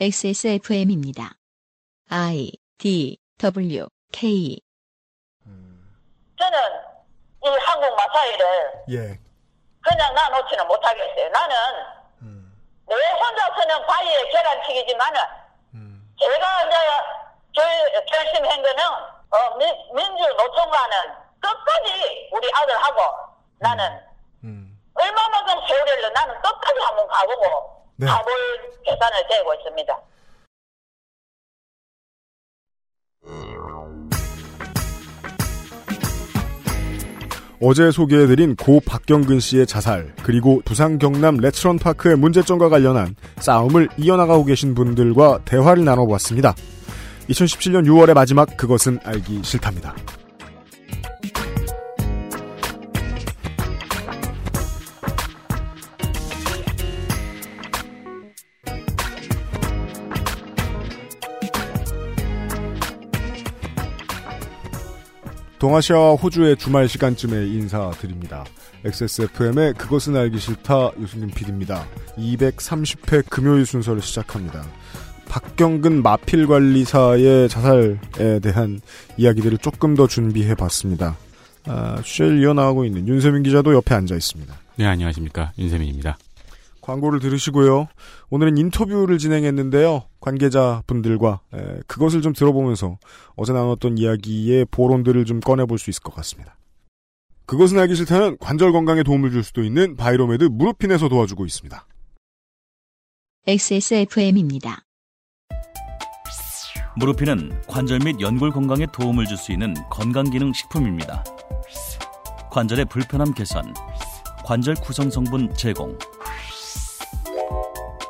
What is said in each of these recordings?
XSFM입니다. I D W K 저는 이 한국 마사이를 예. 그냥 놔놓지는 못하겠어요. 나는 내 혼자서는 바위에 계란치기지만은 제가 이제 결, 결심한 거는 어, 민, 민주 노총과는 끝까지 우리 아들하고 나는 음. 얼마만큼 세월을 나는 끝까지 한번 가보고 네. 가볼 계산을 되고 있습니다. 어제 소개해드린 고 박경근 씨의 자살, 그리고 부산 경남 레츠런 파크의 문제점과 관련한 싸움을 이어나가고 계신 분들과 대화를 나눠보았습니다. 2017년 6월의 마지막 그것은 알기 싫답니다. 동아시아와 호주의 주말 시간쯤에 인사드립니다. XSFM의 그것은 알기 싫다 유승균 PD입니다. 230회 금요일 순서를 시작합니다. 박경근 마필관리사의 자살에 대한 이야기들을 조금 더 준비해 봤습니다. 아, 취재를 이어나가고 있는 윤세민 기자도 옆에 앉아 있습니다. 네, 안녕하십니까. 윤세민입니다. 광고를 들으시고요. 오늘은 인터뷰를 진행했는데요. 관계자분들과 에, 그것을 좀 들어보면서 어제 나눴던 이야기의 보론들을 좀 꺼내볼 수 있을 것 같습니다. 그것은 알기 싫다는 관절 건강에 도움을 줄 수도 있는 바이로메드 무릎핀에서 도와주고 있습니다. XSFM입니다. 무르피는 관절 및 연골 건강에 도움을 줄 수 있는 건강기능 식품입니다. 관절의 불편함 개선, 관절 구성 성분 제공,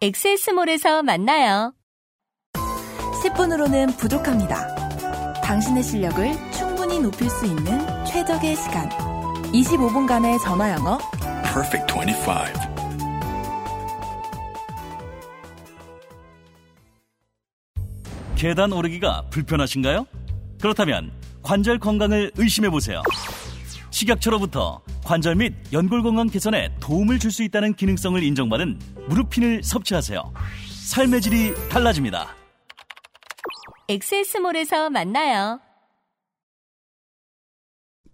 엑세스몰에서 만나요. 10분으로는 부족합니다. 당신의 실력을 충분히 높일 수 있는 최적의 시간. 25분간의 전화 영어. Perfect 25. 계단 오르기가 불편하신가요? 그렇다면 관절 건강을 의심해 보세요. 식약처로부터 관절 및 연골 건강 개선에 도움을 줄 수 있다는 기능성을 인정받은 무릎핀을 섭취하세요. 삶의 질이 달라집니다. 엑세스몰에서 만나요.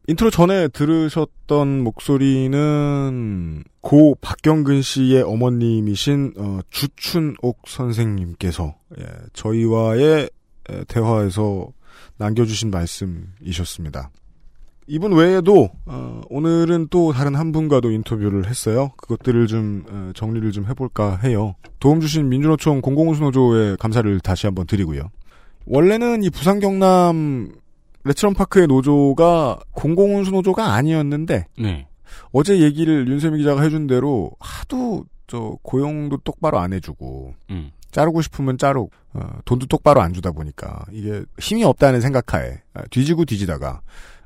인트로 전에 들으셨던 목소리는 고 박경근 씨의 어머님이신 어, 주춘옥 선생님께서 예, 저희와의 에, 대화에서 남겨주신 말씀이셨습니다. 이분 외에도 어, 오늘은 또 다른 한 분과도 인터뷰를 했어요. 그것들을 좀 어, 정리를 좀 해볼까 해요. 도움 주신 민주노총 공공운수노조에 감사를 다시 한번 드리고요. 원래는 이 부산 경남 레츠런 파크의 노조가 공공운수 노조가 아니었는데 네. 어제 얘기를 윤세미 기자가 해준 대로 하도 저 고용도 똑바로 안 해주고 음. 자르고 싶으면 자르고 어, 돈도 똑바로 안 주다 보니까 이게 힘이 없다는 생각하에 아, 뒤지고 뒤지다가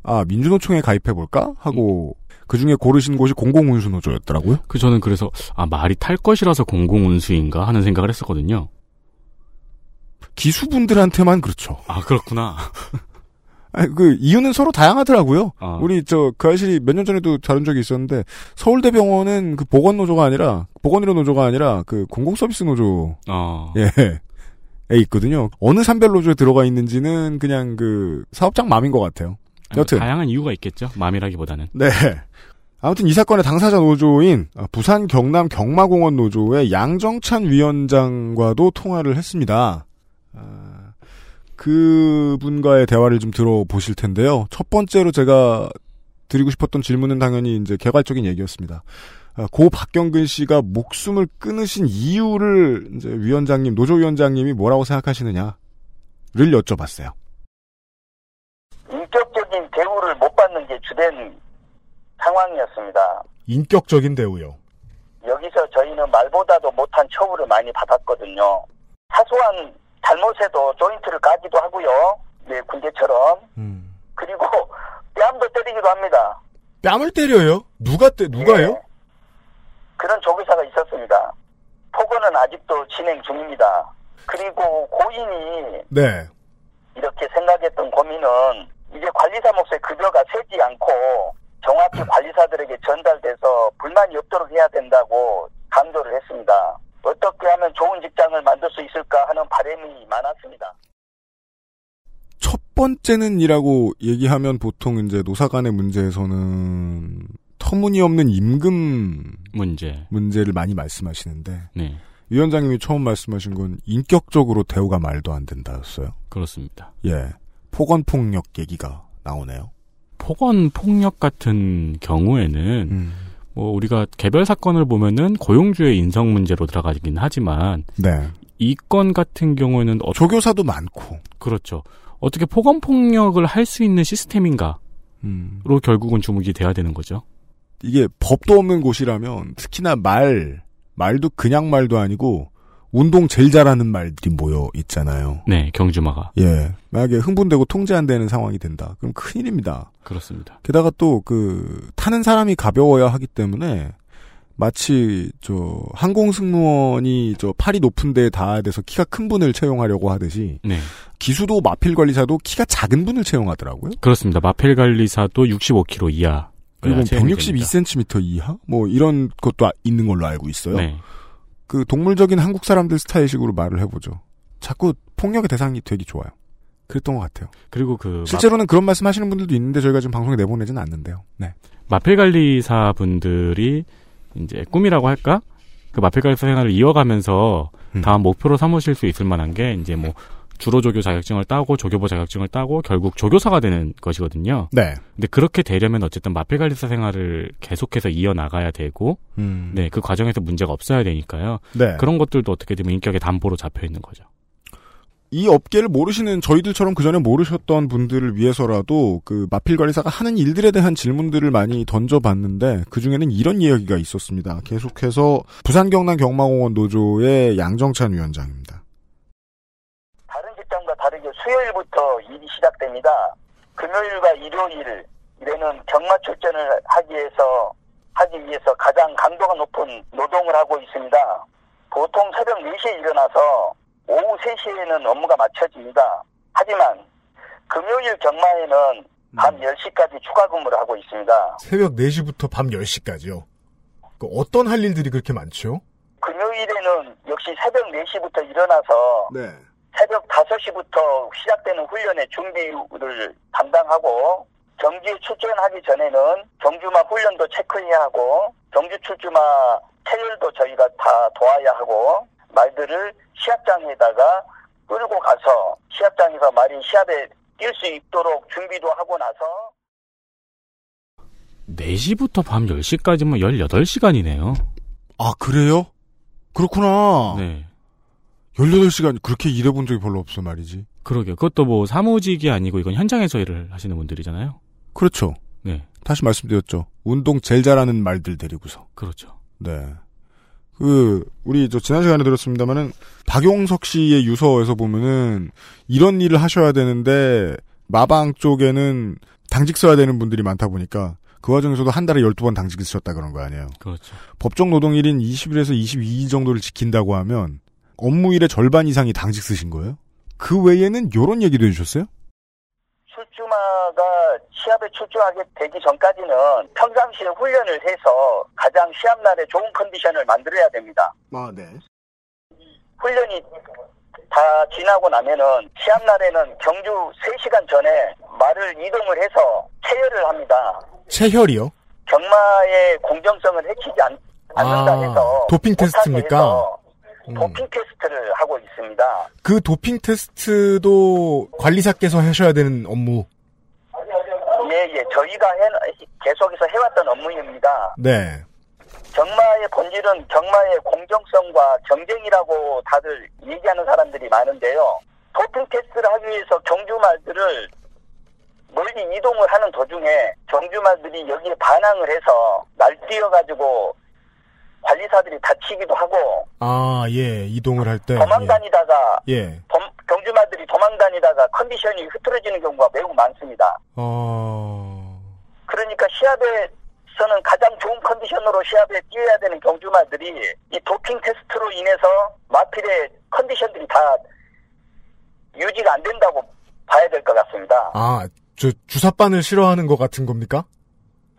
아 민주노총에 가입해 볼까 하고 그 중에 고르신 곳이 공공운수 노조였더라고요. 그 저는 그래서 아 말이 탈 것이라서 공공운수인가 하는 생각을 했었거든요. 기수분들한테만 그렇죠. 아 그렇구나. 아니, 그 이유는 서로 다양하더라고요. 아. 우리 저그 아실이 몇 년 전에도 다룬 적이 있었는데 서울대병원은 그 보건 노조가 아니라 보건의료 노조가 아니라 그 공공서비스 노조 어. 예. 에 있거든요. 어느 산별 노조에 들어가 있는지는 그냥 그 사업장 맘인 것 같아요. 여튼 다양한 이유가 있겠죠. 맘이라기보다는. 네. 아무튼 이 사건의 당사자 노조인 어, 부산 경남 경마공원 노조의 양정찬 위원장과도 통화를 했습니다. 아, 그분과의 대화를 좀 들어보실 텐데요. 첫 번째로 제가 드리고 싶었던 질문은 당연히 이제 개괄적인 얘기였습니다. 아, 고 박경근 씨가 목숨을 끊으신 이유를 이제 위원장님, 노조위원장님이 뭐라고 생각하시느냐를 여쭤봤어요. 인격적인 대우를 주된 상황이었습니다. 인격적인 대우요. 여기서 저희는 말보다도 못한 처우를 많이 받았거든요. 사소한 잘못해도 조인트를 까기도 하고요. 네, 군대처럼. 음. 그리고 뺨도 때리기도 합니다. 뺨을 때려요? 누가 때 누가요? 예. 그런 조교사가 있었습니다. 폭언은 아직도 진행 중입니다. 그리고 고인이 네. 이렇게 생각했던 고민은 이제 관리사 몫의 급여가 세지 않고 정확히 관리사들에게 전달돼서 불만이 없도록 해야 된다고 강조를 했습니다. 어떻게 하면 좋은 직장을 만들 수 있을까 하는 바람이 많았습니다. 첫 번째는이라고 얘기하면 보통 이제 노사 간의 문제에서는 터무니없는 임금 문제. 문제를 많이 말씀하시는데 네. 위원장님이 처음 말씀하신 건 인격적으로 대우가 말도 안 된다였어요. 그렇습니다. 예. 폭언 폭력 얘기가 나오네요. 폭언 폭력 같은 경우에는 음. 뭐 우리가 개별 사건을 보면은 고용주의 인성 문제로 들어가긴 하지만 네. 이 건 같은 경우에는 어, 조교사도 많고. 그렇죠. 어떻게 폭언 폭력을 할 수 있는 시스템인가로 음. 결국은 주목이 돼야 되는 거죠. 이게 법도 없는 곳이라면 특히나 말 말도 그냥 말도 아니고 운동 제일 잘하는 말들이 모여 있잖아요. 네, 경주마가 예. 만약에 흥분되고 통제 안 되는 상황이 된다. 그럼 큰일입니다. 그렇습니다. 게다가 또 그 타는 사람이 가벼워야 하기 때문에 마치 저 항공 승무원이 저 팔이 높은 데에 닿아야 돼서 키가 큰 분을 채용하려고 하듯이 네, 기수도 마필 관리사도 키가 작은 분을 채용하더라고요. 그렇습니다. 마펠 관리사도 65kg 이하. 그리고 채용이 됩니다. 162cm 이하 뭐 이런 것도 아- 있는 걸로 알고 있어요. 네, 그 동물적인 한국 사람들 스타일식으로 말을 해보죠. 자꾸 폭력의 대상이 되기 좋아요. 그랬던 것 같아요. 그리고 그 실제로는 그런 말씀하시는 분들도 있는데 저희가 지금 방송에 내보내지는 않는데요. 네. 마펠 관리사 분들이 이제 꿈이라고 할까? 그 마펠 관리사 생활을 이어가면서 음. 다음 목표로 삼으실 수 있을 만한 게 이제 뭐 주로 조교 자격증을 따고 조교부 자격증을 따고 결국 조교사가 되는 것이거든요. 네. 근데 그렇게 되려면 어쨌든 마펠 관리사 생활을 계속해서 이어 나가야 되고, 음. 네, 그 과정에서 문제가 없어야 되니까요. 네. 그런 것들도 어떻게 되면 인격의 담보로 잡혀 있는 거죠. 이 업계를 모르시는 저희들처럼 그 전에 모르셨던 분들을 위해서라도 그 마필 관리사가 하는 일들에 대한 질문들을 많이 던져봤는데 그 중에는 이런 이야기가 있었습니다. 계속해서 부산 경남 경마공원 노조의 양정찬 위원장입니다. 수요일부터 일이 시작됩니다. 금요일과 일요일 이래는 경마 출전을 하기 위해서 하기 위해서 가장 강도가 높은 노동을 하고 있습니다. 보통 새벽 4시에 일어나서 오후 3시에는 업무가 마쳐집니다. 하지만 금요일 경마에는 밤 10시까지 추가 근무를 하고 있습니다. 새벽 4시부터 밤 10시까지요. 그 어떤 할 일들이 그렇게 많죠? 금요일에는 역시 새벽 4시부터 일어나서 네. 새벽 5시부터 시작되는 훈련의 준비를 담당하고 경기에 출전하기 전에는 경주마 훈련도 체크해야 하고 경주 출주마 체열도 저희가 다 도와야 하고 말들을 시합장에다가 끌고 가서 시합장에서 말이 시합에 뛸 수 있도록 준비도 하고 나서 4시부터 밤 10시까지면 18시간이네요. 아, 그래요? 그렇구나. 네. 18시간 그렇게 일해본 적이 별로 없어 말이지. 그러게요. 그것도 뭐 사무직이 아니고 이건 현장에서 일을 하시는 분들이잖아요. 그렇죠. 네. 다시 말씀드렸죠. 운동 제일 잘하는 말들 데리고서. 그렇죠. 네. 그 우리 저 지난 시간에 들었습니다마는 박용석 씨의 유서에서 보면은 이런 일을 하셔야 되는데 마방 쪽에는 당직 써야 되는 분들이 많다 보니까 그 와중에서도 한 달에 12번 당직을 쓰셨다 그런 거 아니에요. 그렇죠. 법정 노동일인 20일에서 22일 정도를 지킨다고 하면 업무일의 절반 이상이 당직 쓰신 거예요? 그 외에는 요런 얘기도 해주셨어요? 출주마가 시합에 출주하게 되기 전까지는 평상시에 훈련을 해서 가장 시합날에 좋은 컨디션을 만들어야 됩니다. 아, 네. 훈련이 다 지나고 나면은 시합날에는 경주 3시간 전에 말을 이동을 해서 체열을 합니다. 체혈이요? 경마의 공정성을 해치지 않, 않는다 아, 해서 도핑 테스트입니까? 해서 음. 도핑 테스트를 하고 있습니다. 그 도핑 테스트도 관리사께서 하셔야 되는 업무. 예, 예. 저희가 해, 계속해서 해왔던 업무입니다. 네. 경마의 본질은 경마의 공정성과 경쟁이라고 다들 얘기하는 사람들이 많은데요. 도핑 테스트를 하기 위해서 경주말들을 멀리 이동을 하는 도중에 경주말들이 여기에 반항을 해서 날뛰어가지고 관리사들이 다치기도 하고 아, 예, 이동을 할 때. 도망다니다가 예. 범- 경주마들이 도망다니다가 컨디션이 흐트러지는 경우가 매우 많습니다. 어, 그러니까 시합에서는 가장 좋은 컨디션으로 시합에 뛰어야 되는 경주마들이 이 도핑 테스트로 인해서 마필의 컨디션들이 다 유지가 안 된다고 봐야 될 것 같습니다. 아, 저 주사바늘 싫어하는 것 같은 겁니까?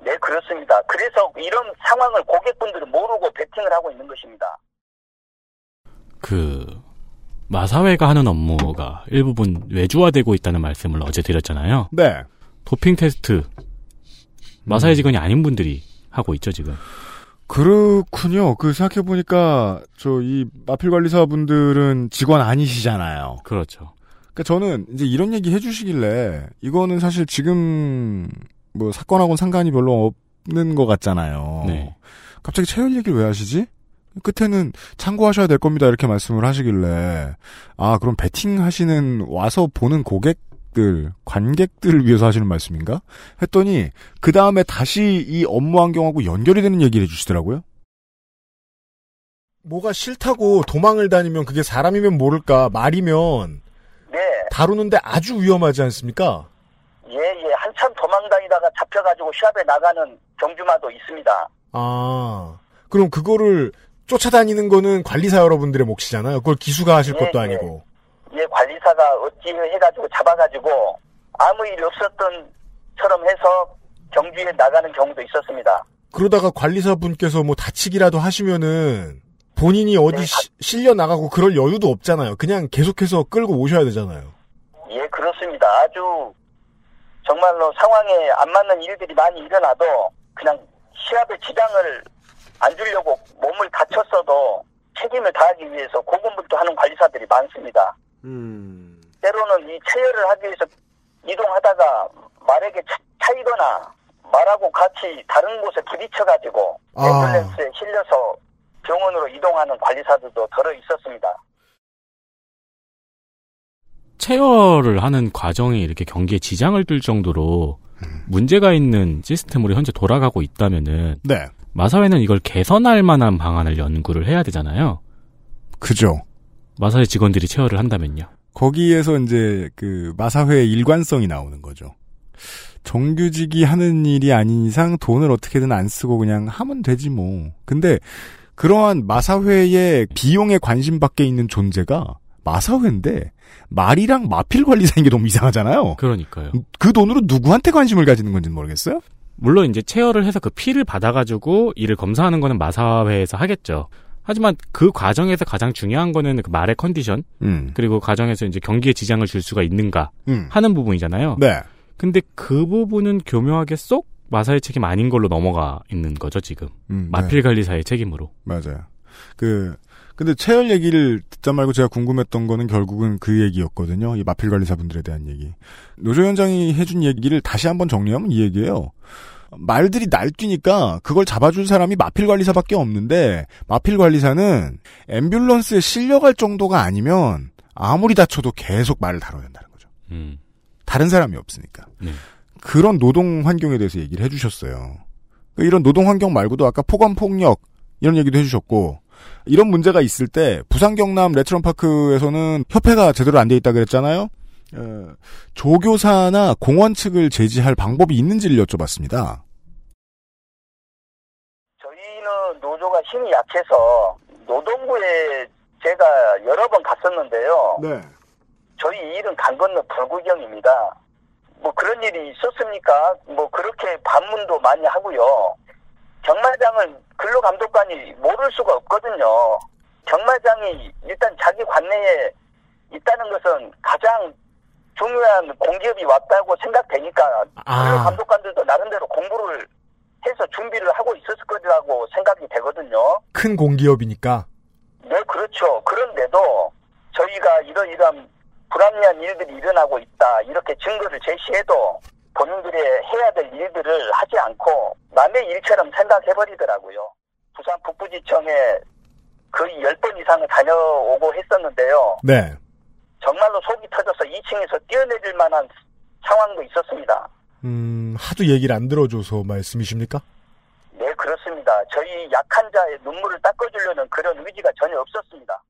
네, 그렇습니다. 그래서 이런 상황을 고객분들은 모르고 베팅을 하고 있는 것입니다. 그 마사회가 하는 업무가 일부분 외주화되고 있다는 말씀을 어제 드렸잖아요. 네. 도핑 테스트 마사회 직원이 아닌 분들이 하고 있죠 지금. 그렇군요. 그 생각해 보니까, 저, 이, 마필 관리사 분들은 직원 아니시잖아요. 그렇죠. 그니까 저는 이제 이런 얘기 해주시길래, 이거는 사실 지금, 뭐, 사건하고는 상관이 별로 없는 것 같잖아요. 네. 갑자기 체열 얘기를 왜 하시지? 끝에는 참고하셔야 될 겁니다. 이렇게 말씀을 하시길래, 아, 그럼 베팅 하시는, 와서 보는 고객들, 관객들을 위해서 하시는 말씀인가? 했더니, 그 다음에 다시 이 업무 환경하고 연결이 되는 얘기를 해주시더라고요. 뭐가 싫다고 도망을 다니면 그게 사람이면 모를까, 말이면, 네, 다루는데 아주 위험하지 않습니까? 예, 예. 한참 도망다니다가 잡혀가지고 시합에 나가는 경주마도 있습니다. 아, 그럼 그거를 쫓아다니는 거는 관리사 여러분들의 몫이잖아요. 그걸 기수가 하실 예, 것도 예. 아니고. 예, 관리사가 어찌 해가지고 잡아가지고 아무 일이 없었던 처럼 해서 경주에 나가는 경우도 있었습니다. 그러다가 관리사분께서 뭐 다치기라도 하시면은 본인이 어디 네, 시- 실려 나가고 그럴 여유도 없잖아요. 그냥 계속해서 끌고 오셔야 되잖아요. 예, 그렇습니다. 아주 정말로 상황에 안 맞는 일들이 많이 일어나도 그냥 시합에 지장을 안 주려고 몸을 다쳤어도 책임을 다하기 위해서 고군분투하는 관리사들이 많습니다. 때로는 이 체열을 하기 위해서 이동하다가 말에게 차- 차이거나 말하고 같이 다른 곳에 부딪혀가지고 아. 앰뷸런스에 실려서 병원으로 이동하는 관리사들도 덜어 있었습니다. 체열을 하는 과정이 이렇게 경기에 지장을 줄 정도로 문제가 있는 시스템으로 현재 돌아가고 있다면은 네. 마사회는 이걸 개선할 만한 방안을 연구를 해야 되잖아요. 그죠. 마사회 직원들이 체열을 한다면요. 거기에서 이제 그 마사회의 일관성이 나오는 거죠. 정규직이 하는 일이 아닌 이상 돈을 어떻게든 안 쓰고 그냥 하면 되지 뭐. 근데 그러한 마사회의 비용에 관심 밖에 있는 존재가 마사회인데 말이랑 마필 관리사인 게 너무 이상하잖아요. 그러니까요. 그 돈으로 누구한테 관심을 가지는 건지는 모르겠어요. 물론 이제 체열을 해서 그 피를 받아가지고 이를 검사하는 거는 마사회에서 하겠죠. 하지만 그 과정에서 가장 중요한 거는 그 말의 컨디션 음. 그리고 과정에서 이제 경기에 지장을 줄 수가 있는가 음. 하는 부분이잖아요. 네. 근데 그 부분은 교묘하게 쏙 마사의 책임 아닌 걸로 넘어가 있는 거죠 지금 음, 네. 마필 관리사의 책임으로. 맞아요. 그 근데 체열 얘기를 듣자 말고 제가 궁금했던 거는 결국은 그 얘기였거든요. 이 마필 관리사분들에 대한 얘기. 노조 위원장이 해준 얘기를 다시 한번 정리하면 이 얘기예요. 말들이 날뛰니까 그걸 잡아줄 사람이 마필 관리사밖에 없는데 마필 관리사는 앰뷸런스에 실려갈 정도가 아니면 아무리 다쳐도 계속 말을 다뤄야 된다는 거죠. 음. 다른 사람이 없으니까. 네. 그런 노동 환경에 대해서 얘기를 해주셨어요. 이런 노동 환경 말고도 아까 폭언 폭력 이런 얘기도 해주셨고 이런 문제가 있을 때 부산 경남 레트론파크에서는 협회가 제대로 안 돼 있다 그랬잖아요. 어, 조교사나 공원 측을 제지할 방법이 있는지를 여쭤봤습니다. 저희는 노조가 힘이 약해서 노동부에 제가 여러 번 갔었는데요. 네. 저희 일은 강 건너 불구경입니다. 뭐 그런 일이 있었습니까? 뭐 그렇게 반문도 많이 하고요. 경마장을 근로 감독관이 모를 수가 없거든요. 경마장이 일단 자기 관내에 있다는 것은 가장 중요한 공기업이 왔다고 생각되니까 아. 근로 감독관들도 나름대로 공부를 해서 준비를 하고 있었을 거라고 생각이 되거든요. 큰 공기업이니까. 네, 그렇죠. 그런데도 저희가 이러이러한 불합리한 일들이 일어나고 있다. 이렇게 증거를 제시해도 본인들의 해야 될 일들을 하지 않고 남의 일처럼 생각해버리더라고요. 부산 북부지청에 거의 10번 이상을 다녀오고 했었는데요. 네. 정말로 속이 터져서 2층에서 뛰어내릴 만한 상황도 있었습니다. 음, 하도 얘기를 안 들어줘서 말씀이십니까? 네, 그렇습니다. 저희 약한 자의 눈물을 닦아주려는 그런 의지가 전혀 없었습니다.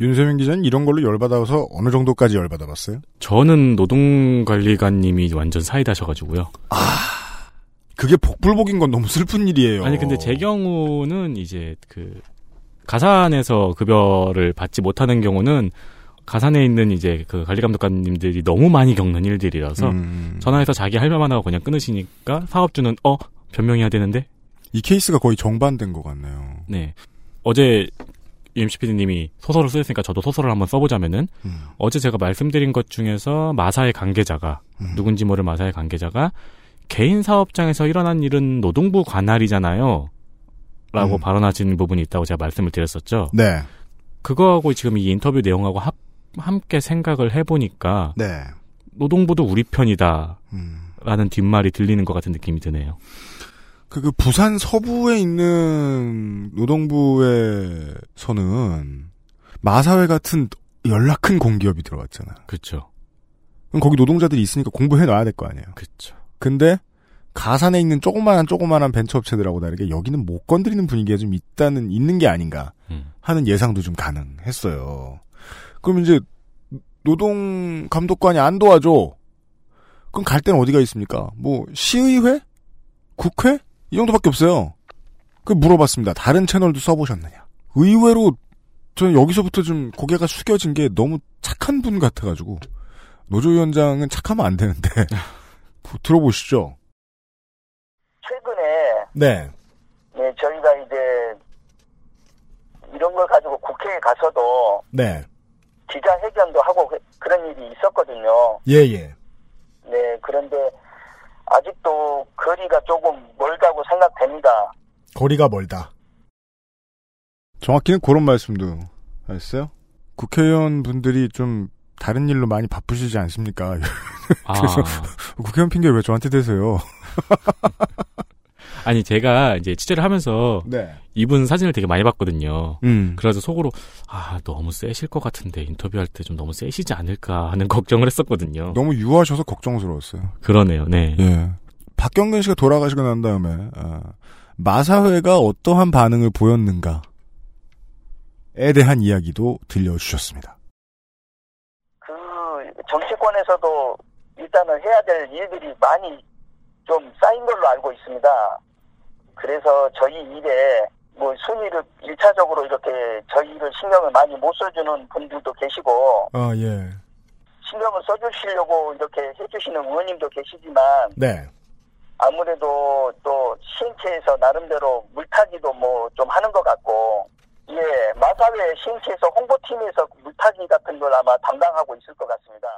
윤세민 기자는 이런 걸로 열받아서 어느 정도까지 열받아봤어요? 저는 노동관리관님이 완전 사이다셔가지고요. 그게 복불복인 건 너무 슬픈 일이에요. 아니 근데 제 경우는 이제 그 가산에서 급여를 받지 못하는 경우는 가산에 있는 이제 그 관리 감독관님들이 너무 많이 겪는 일들이라서 음. 전화해서 자기 할 말만 하고 그냥 끊으시니까 사업주는 어 변명해야 되는데 이 케이스가 거의 정반된 것 같네요. 네 어제 UMC PD님이 소설을 쓰셨으니까 저도 소설을 한번 써보자면은 음. 어제 제가 말씀드린 것 중에서 마사의 관계자가 음. 누군지 모를 마사의 관계자가 개인 사업장에서 일어난 일은 노동부 관할이잖아요. 라고 음. 발언하신 부분이 있다고 제가 말씀을 드렸었죠. 네. 그거하고 지금 이 인터뷰 내용하고 합, 함께 생각을 해보니까 네. 노동부도 우리 편이다. 음. 라는 뒷말이 들리는 것 같은 느낌이 드네요. 그, 그 부산 서부에 있는 노동부에서는 마사회 같은 연락 큰 공기업이 들어왔잖아요. 그렇죠. 그럼 거기 노동자들이 있으니까 공부해 놔야 될 거 아니에요. 그렇죠. 근데 가산에 있는 조그만한 조그만한 벤처업체들하고 다르게 여기는 못 건드리는 분위기가 좀 있다는 있는 게 아닌가 음. 하는 예상도 좀 가능했어요. 그럼 이제 노동 감독관이 안 도와줘. 그럼 갈 데는 어디가 있습니까? 뭐 시의회, 국회 이 정도밖에 없어요. 그 물어봤습니다. 다른 채널도 써보셨느냐? 의외로 저는 여기서부터 좀 고개가 숙여진 게 너무 착한 분 같아가지고 노조위원장은 착하면 안 되는데 들어보시죠. 최근에 네. 네, 저희가 이제 이런 걸 가지고 국회에 가서도 네. 기자회견도 하고 그- 그런 일이 있었거든요. 예, 예. 네, 그런데 아직도 거리가 조금 멀다고 생각됩니다. 거리가 멀다. 정확히는 그런 말씀도 하셨어요. 국회의원 분들이 좀 다른 일로 많이 바쁘시지 않습니까? 아, 그래서 국회의원 핑계 왜 저한테 대세요? 아니 제가 이제 취재를 하면서 네. 이분 사진을 되게 많이 봤거든요. 음. 그래서 속으로 아 너무 세실 것 같은데 인터뷰할 때 좀 너무 세시지 않을까 하는 걱정을 했었거든요. 너무 유하셔서 걱정스러웠어요. 그러네요. 네. 예. 박경근 씨가 돌아가시고 난 다음에 아, 마사회가 어떠한 반응을 보였는가에 대한 이야기도 들려주셨습니다. 그 정치권에서도 일단은 해야 될 일들이 많이 좀 쌓인 걸로 알고 있습니다. 그래서 저희 일에 뭐 순위를 일차적으로 이렇게 저희를 신경을 많이 못 써주는 분들도 계시고 아 예. 신경을 써주시려고 이렇게 해주시는 의원님도 계시지만 네. 아무래도 또 시행체에서 나름대로 물타기도 뭐 좀 하는 것 같고 예 마사회 시행체에서 홍보팀에서 물타기 같은 걸 아마 담당하고 있을 것 같습니다.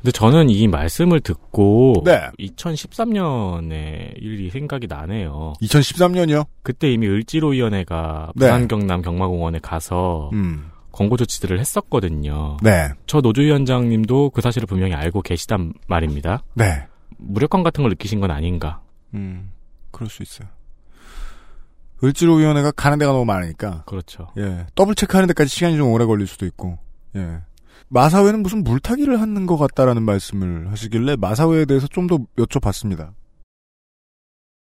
근데 저는 이 말씀을 듣고 네. 2013년에 일이 생각이 나네요. 2013년이요. 그때 이미 을지로위원회가 네. 부산 경남 경마공원에 가서 음. 권고 조치들을 했었거든요. 네. 저 노조위원장님도 그 사실을 분명히 알고 계시단 말입니다. 네. 무력감 같은 걸 느끼신 건 아닌가. 음. 그럴 수 있어요. 을지로위원회가 가는 데가 너무 많으니까 그렇죠. 예 더블 체크하는 데까지 시간이 좀 오래 걸릴 수도 있고 예 마사회는 무슨 물타기를 하는 것 같다라는 말씀을 하시길래 마사회에 대해서 좀 더 여쭤봤습니다.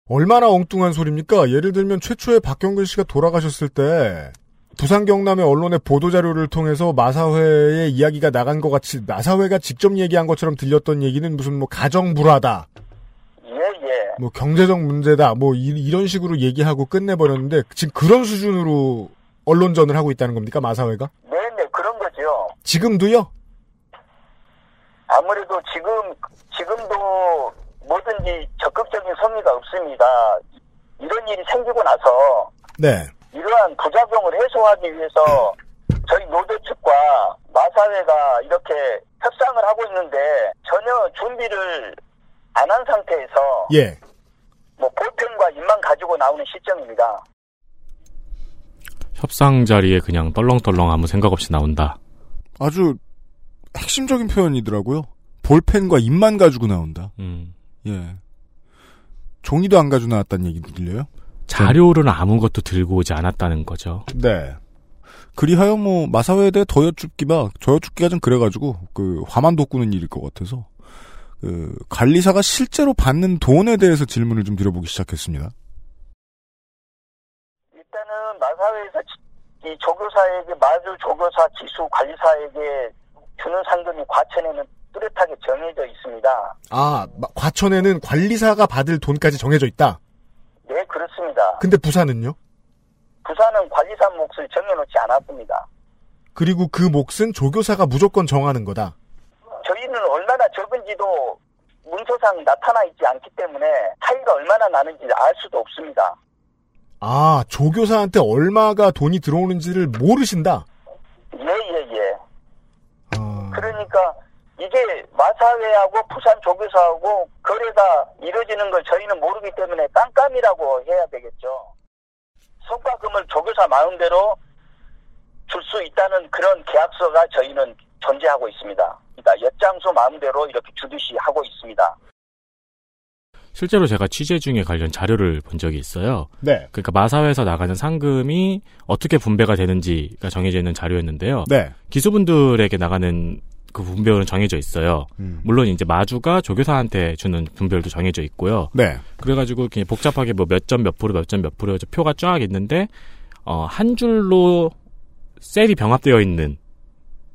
얼마나 엉뚱한 소리입니까? 예를 들면 최초에 박경근 씨가 돌아가셨을 때 부산 경남의 언론의 보도 자료를 통해서 마사회의 이야기가 나간 것 같이 마사회가 직접 얘기한 것처럼 들렸던 얘기는 무슨 뭐 가정 불화다, 예예 뭐 경제적 문제다, 뭐 이, 런 식으로 얘기하고 끝내버렸는데 지금 그런 수준으로 언론전을 하고 있다는 겁니까 마사회가? 지금도요? 아무래도 지금 지금도 뭐든지 적극적인 성의가 없습니다. 이런 일이 생기고 나서 네. 이러한 부작용을 해소하기 위해서 저희 노조 측과 마사회가 이렇게 협상을 하고 있는데 전혀 준비를 안 한 상태에서 예. 뭐 볼펜과 입만 가지고 나오는 시점입니다. 협상 자리에 그냥 떨렁떨렁 아무 생각 없이 나온다. 아주 핵심적인 표현이더라고요. 볼펜과 입만 가지고 나온다. 음. 예. 종이도 안 가지고 나왔다는 얘기 들려요? 자료를 아무것도 들고 오지 않았다는 거죠. 네. 그리하여 뭐 마사회에 대해 더 여쭙기가 저 여쭙기가 좀 그래가지고 그 화만 돋구는 일일 것 같아서 그 관리사가 실제로 받는 돈에 대해서 질문을 좀 드려보기 시작했습니다. 일단은 마사회에서 지- 이 조교사에게 마주 조교사 기수 관리사에게 주는 상금이 과천에는 뚜렷하게 정해져 있습니다. 아, 마- 과천에는 관리사가 받을 돈까지 정해져 있다. 네, 그렇습니다. 근데 부산은요? 부산은 관리사 몫을 정해놓지 않았습니다. 그리고 그 몫은 조교사가 무조건 정하는 거다. 저희는 얼마나 적은지도 문서상 나타나 있지 않기 때문에 차이가 얼마나 나는지 알 수도 없습니다. 아, 조교사한테 얼마가 돈이 들어오는지를 모르신다. 예, 예, 예. 그러니까 이게 마사회하고 부산 조교사하고 거래가 이루어지는 걸 저희는 모르기 때문에 깜깜이라고 해야 되겠죠. 성과금을 조교사 마음대로 줄 수 있다는 그런 계약서가 저희는 존재하고 있습니다. 그러니까 엿장수 마음대로 이렇게 주듯이 하고 있습니다. 실제로 제가 취재 중에 관련 자료를 본 적이 있어요. 네. 그러니까 마사회에서 나가는 상금이 어떻게 분배가 되는지가 정해져 있는 자료였는데요. 네. 기수분들에게 나가는 그 분배율은 정해져 있어요. 음. 물론 이제 마주가 조교사한테 주는 분배율도 정해져 있고요. 네. 그래가지고 그냥 복잡하게 뭐 몇 점 몇 프로 몇 점 몇 프로 해서 표가 쫙 있는데 어, 한 줄로 셀이 병합되어 있는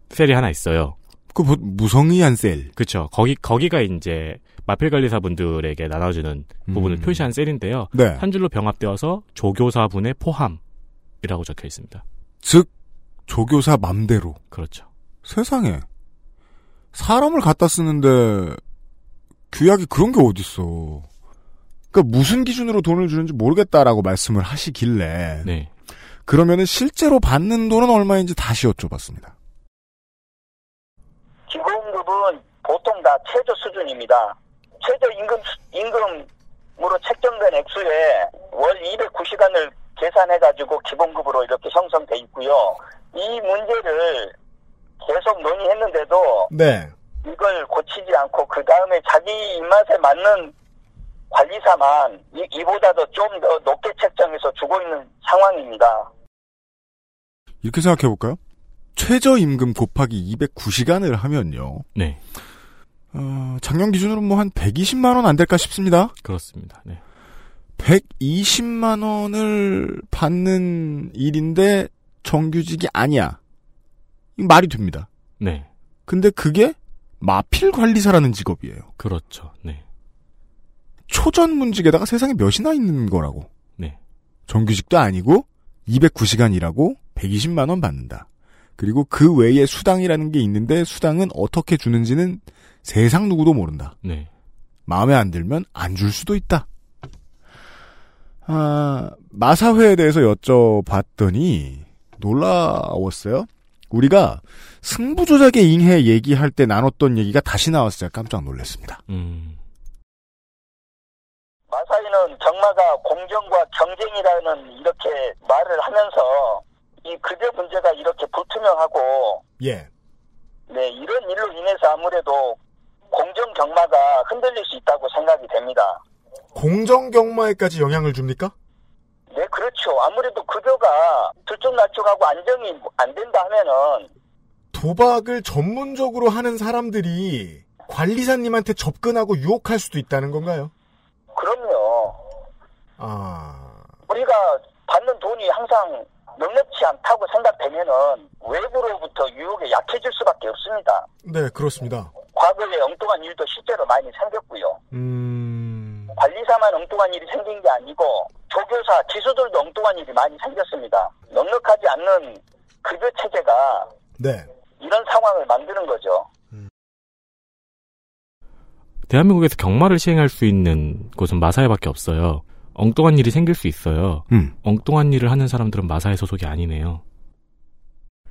셀이 하나 있어요. 그 뭐, 무성의한 셀. 그렇죠. 거기 거기가 이제 마필 관리사분들에게 나눠주는 부분을 음. 표시한 셀인데요. 네. 한 줄로 병합되어서 조교사분의 포함이라고 적혀 있습니다. 즉 조교사 맘대로. 그렇죠. 세상에 사람을 갖다 쓰는데 규약이 그런 게 어딨어. 그러니까 무슨 기준으로 돈을 주는지 모르겠다라고 말씀을 하시길래 네. 그러면은 실제로 받는 돈은 얼마인지 다시 여쭤봤습니다. 기본급은 보통 다 최저 수준입니다. 최저 임금 수- 임금으로 책정된 액수에 월 209시간을 계산해가지고 기본급으로 이렇게 형성돼 있고요. 이 문제를 계속 논의했는데도 네. 이걸 고치지 않고 그 다음에 자기 입맛에 맞는 관리사만 이, 이보다도 좀 더 높게 책정해서 주고 있는 상황입니다. 이렇게 생각해 볼까요? 최저임금 곱하기 209시간을 하면요. 네. 어, 작년 기준으로 뭐 한 120만 원 안 될까 싶습니다. 그렇습니다. 네. 120만 원을 받는 일인데 정규직이 아니야. 이거 말이 됩니다. 네. 근데 그게 마필 관리사라는 직업이에요. 그렇죠. 네. 초전문직에다가 세상에 몇이나 있는 거라고. 네. 정규직도 아니고 209시간 일하고 120만 원 받는다. 그리고 그 외에 수당이라는 게 있는데 수당은 어떻게 주는지는 세상 누구도 모른다. 네. 마음에 안 들면 안 줄 수도 있다. 아, 마사회에 대해서 여쭤봤더니 놀라웠어요. 우리가 승부조작의 잉해 얘기할 때 나눴던 얘기가 다시 제가 깜짝 놀랐습니다. 음. 마사이는 정마가 공정과 경쟁이라는 이렇게 말을 하면서 이 급여 문제가 이렇게 불투명하고 예. 네 이런 일로 인해서 아무래도 공정 경마가 흔들릴 수 있다고 생각이 됩니다. 공정 경마에까지 영향을 줍니까? 네 그렇죠. 아무래도 급여가 들쭉날쭉하고 안정이 안 된다 하면은 도박을 전문적으로 하는 사람들이 관리사님한테 접근하고 유혹할 수도 있다는 건가요? 그럼요. 아, 우리가 받는 돈이 항상 넉넉치 않다고 생각되면은 외부로부터 유혹에 약해질 수밖에 없습니다. 네, 그렇습니다. 과거에 엉뚱한 일도 실제로 많이 생겼고요. 음, 관리사만 엉뚱한 일이 생긴 게 아니고 조교사, 기수들도 엉뚱한 일이 많이 생겼습니다. 넉넉하지 않는 급여 체제가 네. 이런 상황을 만드는 거죠. 대한민국에서 경마를 시행할 수 있는 곳은 마사회밖에 없어요. 엉뚱한 일이 생길 수 있어요. 음. 엉뚱한 일을 하는 사람들은 마사회 소속이 아니네요.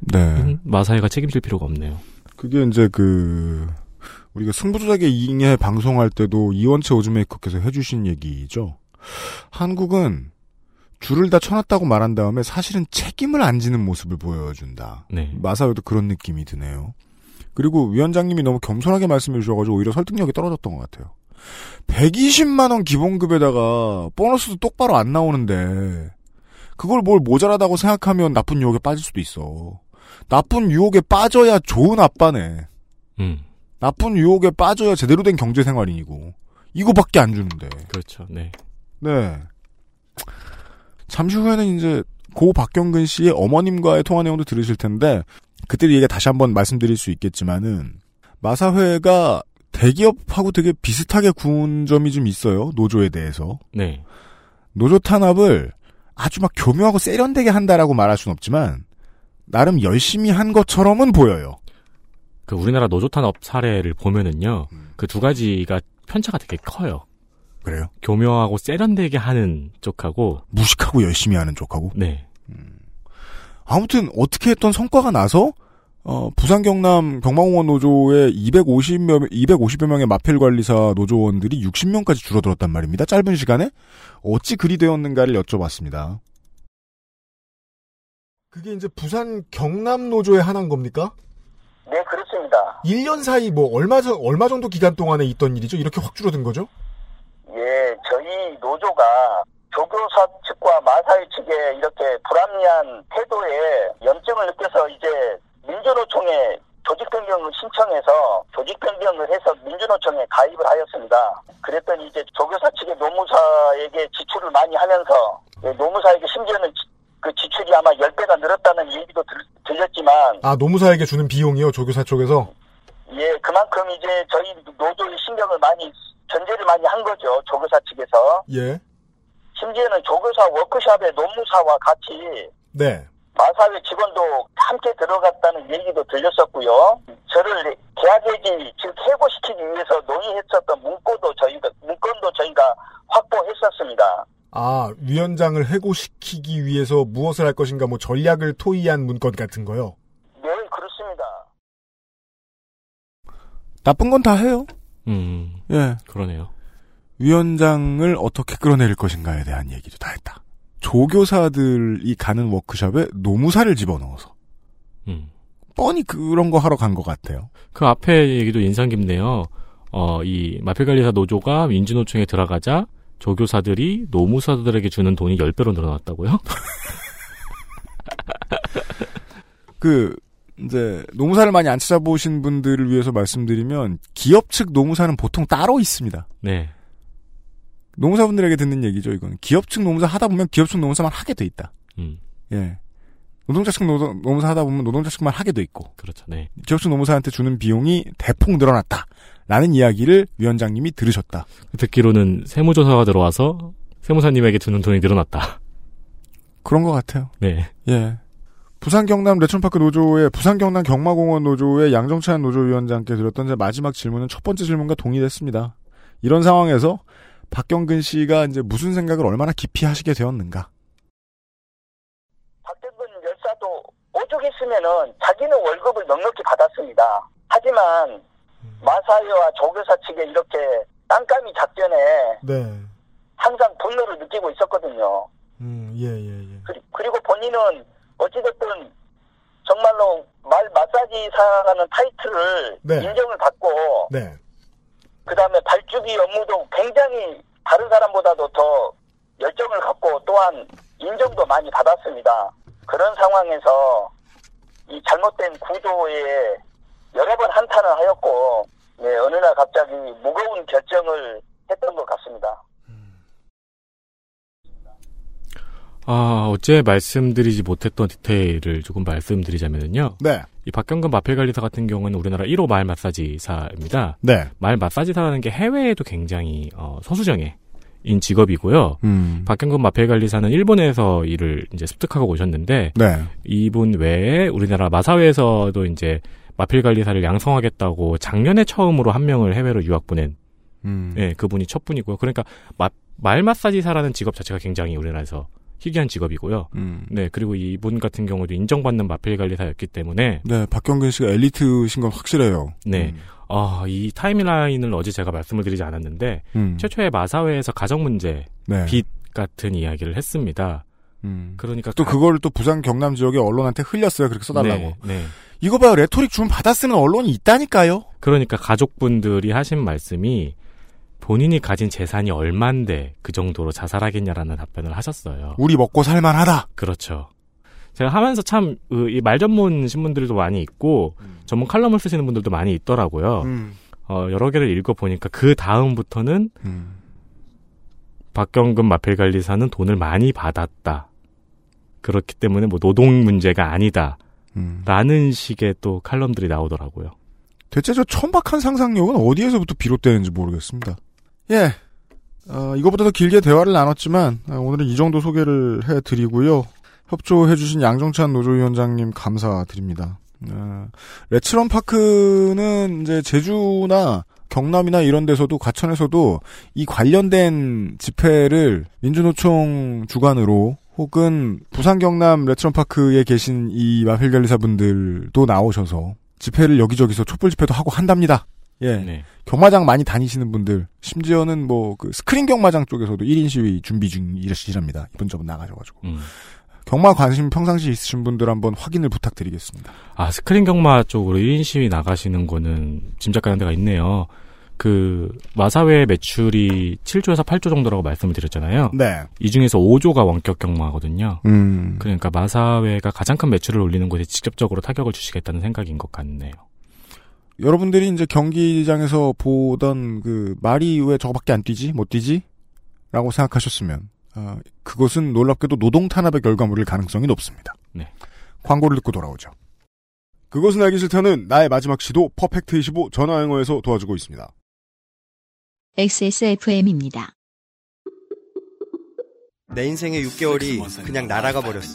네. 음, 마사회가 책임질 필요가 없네요. 그게 이제 그 우리가 승부조작의 잉해 방송할 때도 이원채 오즈메이커께서 해주신 얘기죠. 한국은 줄을 다 쳐놨다고 말한 다음에 사실은 책임을 안 지는 모습을 보여준다. 네. 마사오도 그런 느낌이 드네요. 그리고 위원장님이 너무 겸손하게 말씀해 주셔가지고 오히려 설득력이 떨어졌던 것 같아요. 120만 원 기본급에다가 보너스도 똑바로 안 나오는데 그걸 뭘 모자라다고 생각하면 나쁜 유혹에 빠질 수도 있어. 나쁜 유혹에 빠져야 좋은 아빠네. 음. 나쁜 유혹에 빠져야 제대로 된 경제 생활인이고 이거밖에 안 주는데. 그렇죠. 네. 네. 잠시 후에는 이제 고 박경근 씨의 어머님과의 통화 내용도 들으실 텐데 그때 얘기 다시 한번 말씀드릴 수 있겠지만은 마사회가 대기업하고 되게 비슷하게 구운 점이 좀 있어요. 노조에 대해서. 네. 노조 탄압을 아주 막 교묘하고 세련되게 한다라고 말할 수는 없지만 나름 열심히 한 것처럼은 보여요. 그 우리나라 노조 탄압 사례를 보면은요. 음. 그두 가지가 편차가 되게 커요. 그래요? 교묘하고 세련되게 하는 쪽하고 무식하고 열심히 하는 쪽하고. 네. 아무튼 어떻게 했던 성과가 나서 어, 부산 경남 경마공원 노조의 250여 250여 명의 마필 관리사 노조원들이 60명까지 줄어들었단 말입니다. 짧은 시간에 어찌 그리 되었는가를 여쭤봤습니다. 그게 이제 부산 경남 노조의 하나인 겁니까? 네, 그렇습니다. 1년 사이 뭐 얼마 전 얼마 정도 기간 동안에 있던 일이죠? 이렇게 확 줄어든 거죠? 예, 저희 노조가 조교사 측과 마사회 측에 이렇게 불합리한 태도에 염증을 느껴서 이제 민주노총에 조직 변경을 신청해서 조직 변경을 해서 민주노총에 가입을 하였습니다. 그랬더니 이제 조교사 측의 노무사에게 지출을 많이 하면서 예, 노무사에게 심지어는 지- 그 지출이 아마 10배가 늘었다는 얘기도 들, 들렸지만 아 노무사에게 주는 비용이요 조교사 쪽에서 예, 그만큼 이제 저희 노조의 신경을 많이 견제를 많이 한 거죠. 조교사 측에서. 예. 심지어는 조교사 워크숍에 노무사와 같이 네. 마사회 직원도 함께 들어갔다는 얘기도 들렸었고요. 저를 계약해지 즉 해고시키기 위해서 논의했었던 문건도 저희가 문건도 저희가 확보했었습니다. 아 위원장을 해고시키기 위해서 무엇을 할 것인가 뭐 전략을 토의한 문건 같은 거요. 네, 그렇습니다. 나쁜 건 다 해요. 음. 예. 그러네요. 위원장을 어떻게 끌어낼 것인가에 대한 얘기도 다 했다. 조교사들이 가는 워크숍에 노무사를 집어넣어서 음. 뻔히 그런 거 하러 간 것 같아요. 그 앞에 얘기도 인상 깊네요. 어, 이 마필관리사 노조가 민주노총에 들어가자 조교사들이 노무사들에게 주는 돈이 10배로 늘어났다고요? 그 이제 노무사를 많이 안 찾아보신 분들을 위해서 말씀드리면 기업 측 노무사는 보통 따로 있습니다. 네. 노무사분들에게 듣는 얘기죠. 이건 기업 측 노무사 하다 보면 기업 측 노무사만 하게 돼 있다. 음. 예. 노동자 측 노, 노무사 하다 보면 노동자 측만 하게 돼 있고 그렇죠. 네. 기업 측 노무사한테 주는 비용이 대폭 늘어났다. 라는 이야기를 위원장님이 들으셨다. 듣기로는 세무조사가 들어와서 세무사님에게 주는 돈이 늘어났다. 그런 것 같아요. 네. 예. 부산 경남 레촌파크 노조의 부산 경남 경마공원 노조의 양정찬 노조위원장께 드렸던 제 마지막 질문은 첫 번째 질문과 동일했습니다. 이런 상황에서 박경근 씨가 이제 무슨 생각을 얼마나 깊이 하시게 되었는가? 박정근 열사도 오죽했으면은 자기는 월급을 넉넉히 받았습니다. 하지만 마사회와 조교사 측에 이렇게 땅감이 작전에 네. 항상 분노를 느끼고 있었거든요. 음, 예, 예, 예. 그리- 그리고 본인은 어찌됐든 정말로 말 마사지사라는 타이틀을 네. 인정을 받고 네. 그 다음에 발주기 업무도 굉장히 다른 사람보다도 더 열정을 갖고 또한 인정도 많이 받았습니다. 그런 상황에서 이 잘못된 구조에 여러 번 한탄을 하였고 네, 어느 날 갑자기 무거운 결정을 했던 것 같습니다. 아, 어제 말씀드리지 못했던 디테일을 조금 말씀드리자면요. 네. 이 박경근 마필관리사 같은 경우는 우리나라 1호 말 마사지사입니다. 네. 말 마사지사라는 게 해외에도 굉장히 어, 소수정예 인 직업이고요. 음. 박경근 마필관리사는 일본에서 일을 이제 습득하고 오셨는데 네. 이분 외에 우리나라 마사회에서도 이제 마필관리사를 양성하겠다고 작년에 처음으로 한 명을 해외로 유학 보낸 음. 예, 그분이 첫 분이고요. 그러니까 마, 말 마사지사라는 직업 자체가 굉장히 우리나라에서 희귀한 직업이고요. 음. 네, 그리고 이분 같은 경우도 인정받는 마필 관리사였기 때문에 네, 박경근 씨가 엘리트신 건 확실해요. 네. 아, 이 타임라인을 어제 제가 말씀을 드리지 않았는데 음. 최초의 마사회에서 가정 문제, 네. 빚 같은 이야기를 했습니다. 음. 그러니까 또 가- 그거를 또 부산 경남 지역의 언론한테 흘렸어요. 그렇게 써달라고. 네, 네. 이거 봐요. 레토릭 좀 받아 쓰는 언론이 있다니까요. 그러니까 가족분들이 하신 말씀이 본인이 가진 재산이 얼만데 그 정도로 자살하겠냐라는 답변을 하셨어요. 우리 먹고 살만하다. 그렇죠. 제가 하면서 참, 그, 이 말 전문 신문들도 많이 있고, 전문 칼럼을 쓰시는 분들도 많이 있더라고요. 음. 어, 여러 개를 읽어 보니까 그 다음부터는 박경근 마필관리사는 돈을 많이 받았다. 그렇기 때문에 뭐 노동 문제가 아니다. 음. 라는 식의 또 칼럼들이 나오더라고요. 대체 저 천박한 상상력은 어디에서부터 비롯되는지 모르겠습니다. 예. 어, 이거보다 더 길게 대화를 나눴지만 어, 오늘은 이 정도 소개를 해드리고요. 협조해주신 양정찬 노조위원장님 감사드립니다. 어, 레츠런 파크는 이제 제주나 경남이나 이런 데서도 가천에서도 이 관련된 집회를 민주노총 주관으로 혹은 부산 경남 렛츠런 파크에 계신 이 마필 관리사분들도 나오셔서 집회를 여기저기서 촛불 집회도 하고 한답니다. 예. 네. 경마장 많이 다니시는 분들, 심지어는 뭐, 그, 스크린 경마장 쪽에서도 1인 시위 준비 중이랍니다. 이번 저번 나가셔가지고. 음. 경마 관심 평상시 있으신 분들 한번 확인을 부탁드리겠습니다. 아, 스크린 경마 쪽으로 1인 시위 나가시는 거는 짐작 가는 데가 있네요. 그, 마사회 매출이 7조에서 8조 정도라고 말씀을 드렸잖아요. 네. 이 중에서 5조가 원격 경마거든요. 음. 그러니까 마사회가 가장 큰 매출을 올리는 곳에 직접적으로 타격을 주시겠다는 생각인 것 같네요. 여러분들이 이제 경기장에서 보던 그, 말이 왜 저거밖에 안 뛰지? 못 뛰지? 라고 생각하셨으면, 어, 그것은 놀랍게도 노동 탄압의 결과물일 가능성이 높습니다. 네. 광고를 듣고 돌아오죠. 그것은 알기 싫다는 나의 마지막 시도 퍼펙트25 전화영어에서 도와주고 있습니다. XSFM입니다. 내 인생의 6개월이 그냥 날아가 버렸어.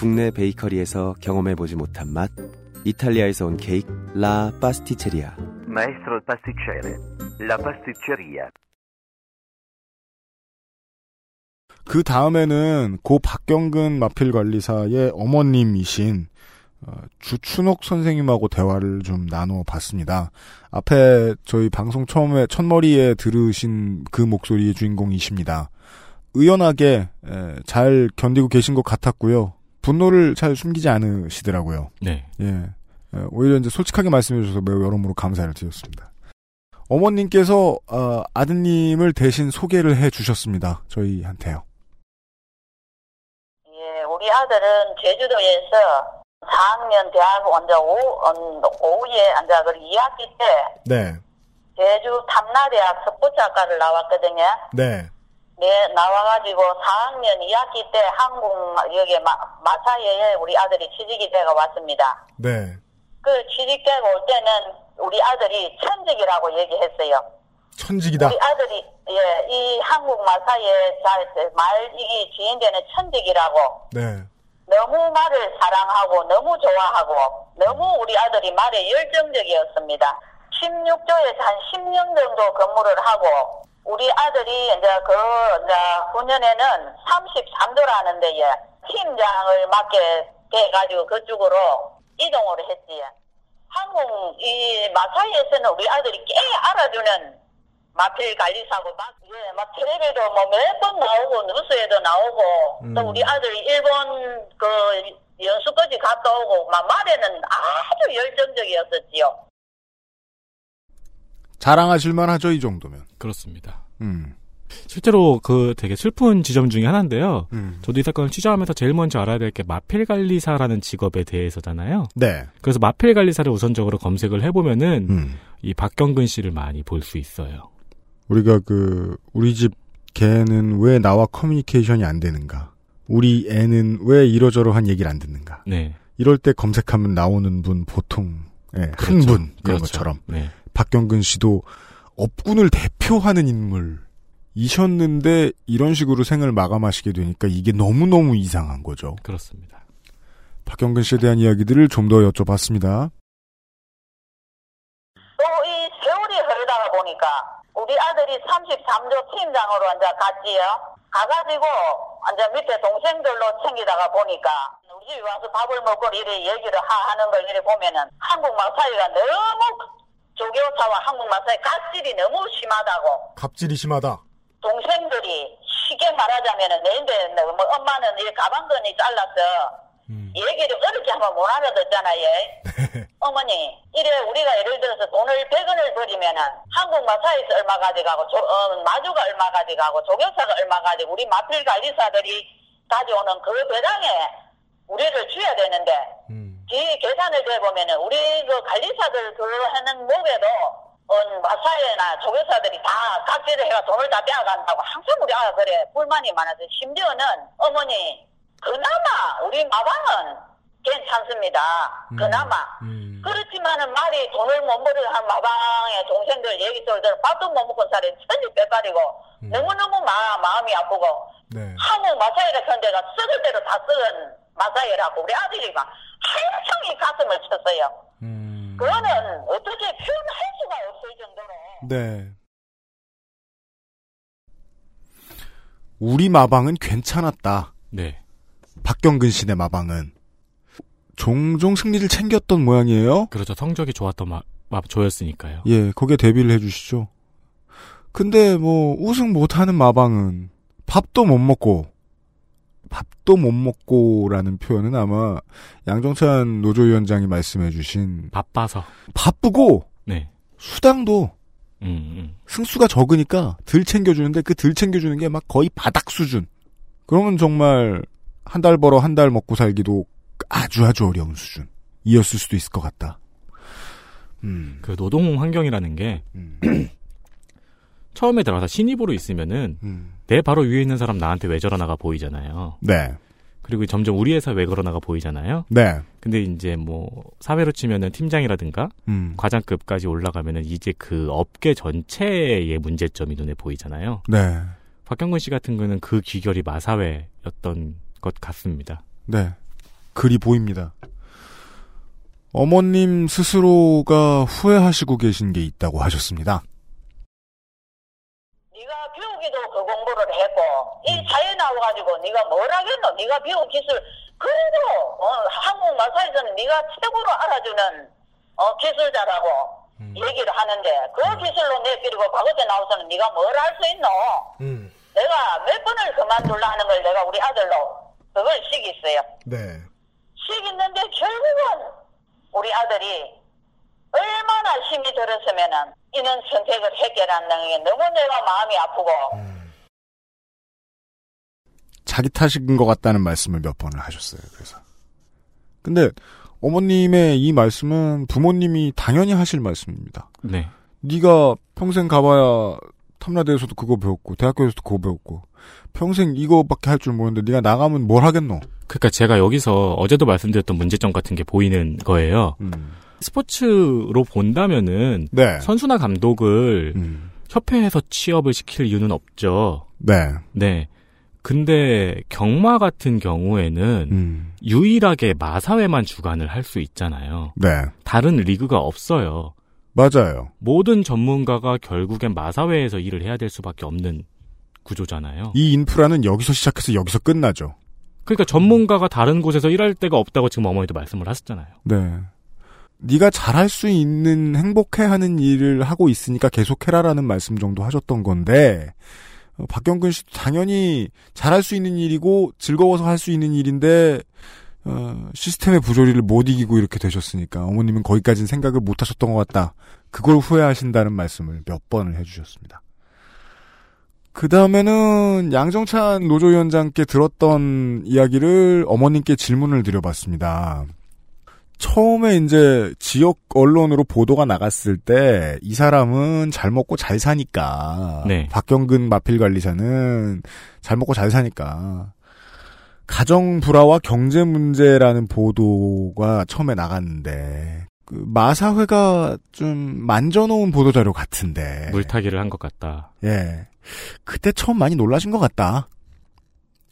국내 베이커리에서 경험해보지 못한 맛 이탈리아에서 온 케이크 라 파스티체리아 Maestro pasticcere, la pasticceria. 그 다음에는 고 박경근 마필 관리사의 어머님이신 어, 주춘옥 선생님하고 대화를 좀 나눠봤습니다. 앞에 저희 방송 처음에 첫머리에 들으신 그 목소리의 주인공이십니다. 의연하게 에, 잘 견디고 계신 것 같았고요. 분노를 잘 숨기지 않으시더라고요. 네. 예. 에, 오히려 이제 솔직하게 말씀해 주셔서 매우 여러모로 감사를 드렸습니다. 어머님께서 어, 아드님을 대신 소개를 해 주셨습니다. 저희한테요. 예, 우리 아들은 제주도에서 4학년 대학 원자 오, 음, 오후에 앉아 그 2학기 때 네. 제주 탐나대학 스포츠학과를 나왔거든요. 네. 네, 나와가지고 4학년 2학기 때 한국 여기 마, 마사회에 우리 아들이 취직이 돼가 왔습니다. 네. 그 취직되고 올 때는 우리 아들이 천직이라고 얘기했어요. 천직이다. 우리 아들이 예, 이 한국 마사회 말이 지인되는 천직이라고 네. 너무 말을 사랑하고 너무 좋아하고 너무 우리 아들이 말에 열정적이었습니다. 16조에서 한 10년 정도 근무를 하고 우리 아들이 이제 그 이제 후년에는 33도라는 데에 팀장을 맡게 돼가지고 그쪽으로 이동을 했지. 한국 이 마사이에서는 우리 아들이 꽤 알아주는 마필 관리사고 막, 예, 막 텔레비도 뭐 몇 번 나오고 뉴스에도 나오고 또 우리 아들이 일본 그 연수까지 갔다 오고 막 말에는 아주 열정적이었었지요. 자랑하실만 하죠, 이 정도면. 그렇습니다. 음. 실제로 그 되게 슬픈 지점 중에 하나인데요. 음. 저도 이 사건을 취재하면서 제일 먼저 알아야 될 게 마필 관리사라는 직업에 대해서잖아요. 네. 그래서 마필 관리사를 우선적으로 검색을 해보면은 음. 이 박경근 씨를 많이 볼 수 있어요. 우리가 그 우리 집 개는 왜 나와 커뮤니케이션이 안 되는가? 우리 애는 왜 이러저러한 얘기를 안 듣는가? 네. 이럴 때 검색하면 나오는 분 보통 예, 한 그렇죠. 분 이런 그렇죠. 것처럼 네. 박경근 씨도 업군을 대표하는 인물이셨는데 이런 식으로 생을 마감하시게 되니까 이게 너무너무 이상한 거죠. 그렇습니다. 박경근 씨에 대한 이야기들을 좀 더 여쭤봤습니다. 또 이 세월이 흐르다가 보니까 우리 아들이 33조 팀장으로 이제 갔지요. 가가지고 이제 밑에 동생들로 챙기다가 보니까 우리 집에 와서 밥을 먹고 이래 얘기를 하, 하는 걸 이래 보면은 한국 마사이가 너무 조교사와 한국 마사이 갑질이 너무 심하다고 갑질이 심하다. 동생들이 쉽게 말하자면은 내인데 뭐 엄마는 이 가방끈이 잘라서 얘기를 어렵게 하면 못 알아듣잖아요. 어머니, 이래 우리가 예를 들어서 돈을 100원을 버리면은 한국 마사에서 얼마 가져가고 조, 어, 마주가 얼마 가져가고 조교사가 얼마 가지고 우리 마필 관리사들이 가져오는 그 배당에 우리를 줘야 되는데 뒤 계산을 해보면은 우리 그 관리사들 그 하는 목에도 어, 마사회나 조교사들이 다 각지를 해가 돈을 다 빼앗간다고 항상 우리 아가 그래 불만이 많아서 심지어는 어머니 그나마 우리 마방은 괜찮습니다. 그나마. 그렇지만은 말이 돈을 못 벌어 한 마방의 동생들 얘기 들들 밥도 못 먹고 살이 천지 빼가리고 너무너무 마, 마음이 아프고 한국 마사회라 한 데가 썩을 대로 다 썩은 마사회라고 우리 아들이 막 한창이 가슴을 쳤어요. 그거는 어떻게 표현할 수가 없을 정도로 네. 우리 마방은 괜찮았다. 네. 박경근 씨네 마방은 종종 승리를 챙겼던 모양이에요. 그렇죠. 성적이 좋았던 마, 마 조였으니까요. 예, 거기에 대비를 해주시죠. 근데 뭐 우승 못하는 마방은 밥도 못 먹고 밥도 못 먹고라는 표현은 아마 양정찬 노조위원장이 말씀해주신 바빠서 바쁘고 네. 수당도 음, 음. 승수가 적으니까 덜 챙겨주는데 그덜 챙겨주는 게 막 거의 바닥 수준. 그러면 정말 한 달 벌어 한 달 먹고 살기도 아주 아주 어려운 수준이었을 수도 있을 것 같다. 음. 그 노동 환경이라는 게 처음에 들어가서 신입으로 있으면은 내 바로 위에 있는 사람 나한테 왜 저러나가 보이잖아요. 네. 그리고 점점 우리 회사 왜 그러나가 보이잖아요. 네. 근데 이제 뭐 사회로 치면은 팀장이라든가 음. 과장급까지 올라가면은 이제 그 업계 전체의 문제점이 눈에 보이잖아요. 네. 박경근 씨 같은 거는 그 귀결이 마사회였던 것 같습니다. 네. 글이 보입니다. 어머님 스스로가 후회하시고 계신 게 있다고 하셨습니다. 네가 배우기도 그 공부를 했고 이 사회 나와가지고 네가 뭘 하겠노? 네가 배운 기술 그래도 어, 한국 마사에서는 네가 최고로 알아주는 어, 기술자라고 얘기를 하는데 그 기술로 내끼리고 과거에 나와서는 네가 뭘 할 수 있노? 내가 몇 번을 그만둘라 하는 걸 내가 우리 아들로 그걸 시기어요 네. 시기는데 결국은 우리 아들이 얼마나 힘이 들었으면은 이런 선택을 했겠라는 게 너무 내가 마음이 아프고 자기 탓인 것 같다는 말씀을 몇 번을 하셨어요. 그래서. 근데 어머님의 이 말씀은 부모님이 당연히 하실 말씀입니다. 네. 네가 평생 가봐야 탐라대에서도 그거 배웠고 대학교에서도 그거 배웠고 평생 이거밖에 할 줄 모르는데 네가 나가면 뭘 하겠노? 그러니까 제가 여기서 어제도 말씀드렸던 문제점 같은 게 보이는 거예요. 스포츠로 본다면은 네. 선수나 감독을 협회에서 취업을 시킬 이유는 없죠. 네. 네. 근데 경마 같은 경우에는 음. 유일하게 마사회만 주관을 할 수 있잖아요. 네. 다른 리그가 없어요. 맞아요. 모든 전문가가 결국엔 마사회에서 일을 해야 될 수밖에 없는 구조잖아요. 이 인프라는 여기서 시작해서 여기서 끝나죠. 그러니까 전문가가 다른 곳에서 일할 데가 없다고 지금 어머니도 말씀을 하셨잖아요. 네. 네가 잘할 수 있는 행복해하는 일을 하고 있으니까 계속해라라는 말씀 정도 하셨던 건데 어, 박경근 씨도 당연히 잘할 수 있는 일이고 즐거워서 할 수 있는 일인데 어, 시스템의 부조리를 못 이기고 이렇게 되셨으니까 어머님은 거기까지는 생각을 못 하셨던 것 같다. 그걸 후회하신다는 말씀을 몇 번을 해주셨습니다. 그 다음에는 양정찬 노조위원장께 들었던 이야기를 어머님께 질문을 드려봤습니다. 처음에 이제 지역 언론으로 보도가 나갔을 때 이 사람은 잘 먹고 잘 사니까 네. 박경근 마필 관리사는 잘 먹고 잘 사니까 가정 불화와 경제 문제라는 보도가 처음에 나갔는데 그 마사회가 좀 만져놓은 보도 자료 같은데 물타기를 한 것 같다. 예 그때 처음 많이 놀라신 것 같다.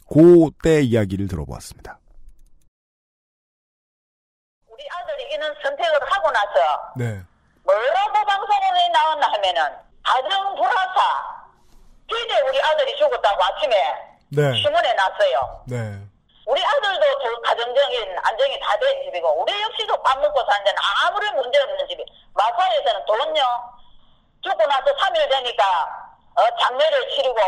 그때 이야기를 들어보았습니다. 이런 선택을 하고 나서 네. 뭐라고 방송에 나왔나 하면은 가정 불화사 기대 우리 아들이 죽었다고 아침에 네. 신문에 났어요. 네. 우리 아들도 저 가정적인 안정이 다 된 집이고 우리 역시도 밥 먹고 사는 데는 아무런 문제 없는 집이 마사에서는 돈요 죽고 나서 3일 되니까 어, 장례를 치르고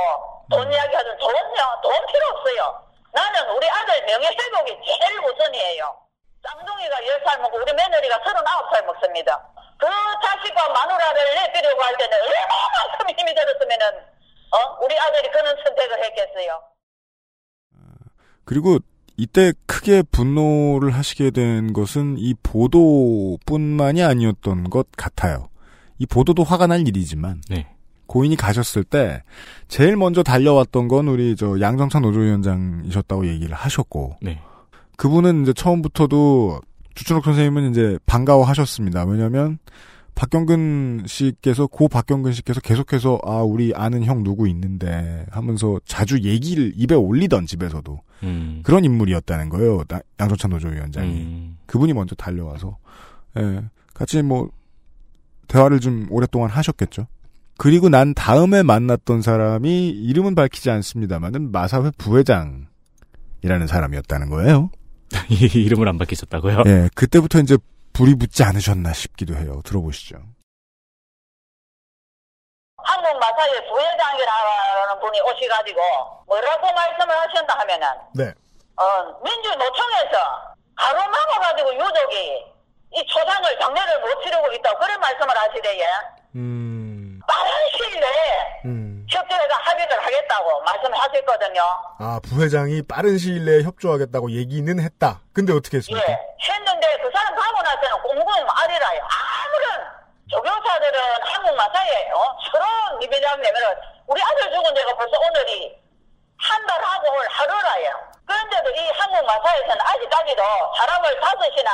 돈 이야기하든 돈요, 돈 필요 없어요. 나는 우리 아들 명예 회복이 제일 우선이에요. 쌍둥이가 10살 먹고 우리 며느리가 39살 먹습니다. 그 자식과 마누라를 내비려고 할 때는 얼마만큼 힘이 들었으면은 어? 우리 아들이 그런 선택을 했겠어요. 그리고 이때 크게 분노를 하시게 된 것은 이 보도뿐만이 아니었던 것 같아요. 이 보도도 화가 날 일이지만 네. 고인이 가셨을 때 제일 먼저 달려왔던 건 우리 저 양정찬 노조위원장이셨다고 얘기를 하셨고 네. 그분은 이제 처음부터도 주춘옥 선생님은 이제 반가워하셨습니다. 왜냐하면 박경근 씨께서 고 박경근 씨께서 계속해서 아 우리 아는 형 누구 있는데 하면서 자주 얘기를 입에 올리던 집에서도 음. 그런 인물이었다는 거예요. 나- 양정찬 노조위원장이 음. 그분이 먼저 달려와서 예, 같이 뭐 대화를 좀 오랫동안 하셨겠죠. 그리고 난 다음에 만났던 사람이 이름은 밝히지 않습니다만은 마사회 부회장이라는 사람이었다는 거예요. 이름을 안 밝히셨다고요? 예, 그때부터 이제 불이 붙지 않으셨나 싶기도 해요. 들어보시죠. 한국 마사회 부회장이라는 분이 오셔가지고 뭐라고 말씀을 하셨나 하면은 네. 어, 민주노총에서 가로 막아가지고 유족이 이 초상을 장례를 못 치르고 있다고 그런 말씀을 하시대요. 음, 빠른 시일 내에 음. 협조해서 합의를 하겠다고 말씀하셨거든요. 아, 부회장이 빠른 시일 내에 협조하겠다고 얘기는 했다. 근데 어떻게 했습니까? 예. 했는데 그 사람 가고 나서는 공공이 말이라요. 아무런 조교사들은 한국 마사예요. 서로 리베장 내면은 우리 아들 죽은 데가 벌써 오늘이 한 달하고 오늘 하루라요. 그런데도 이 한국 마사에서는 아직까지도 사람을 다섯이나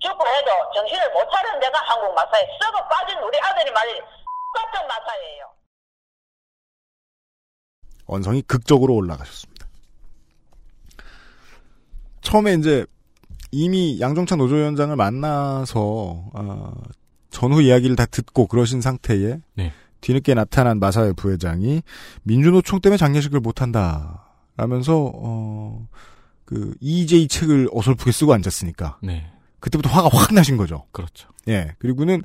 죽고 해도 정신을 못 차리는 데가 한국 마사에 썩어 빠진 우리 아들이 말이 똑같은 마사예요. 언성이 극적으로 올라가셨습니다. 처음에 이제 이미 양정찬 노조위원장을 만나서 아, 전후 이야기를 다 듣고 그러신 상태에 네. 뒤늦게 나타난 마사회 부회장이 민주노총 때문에 장례식을 못한다 라면서 어, 그 EJ 책을 어설프게 쓰고 앉았으니까 네. 그때부터 화가 확 나신 거죠. 그렇죠. 예 그리고는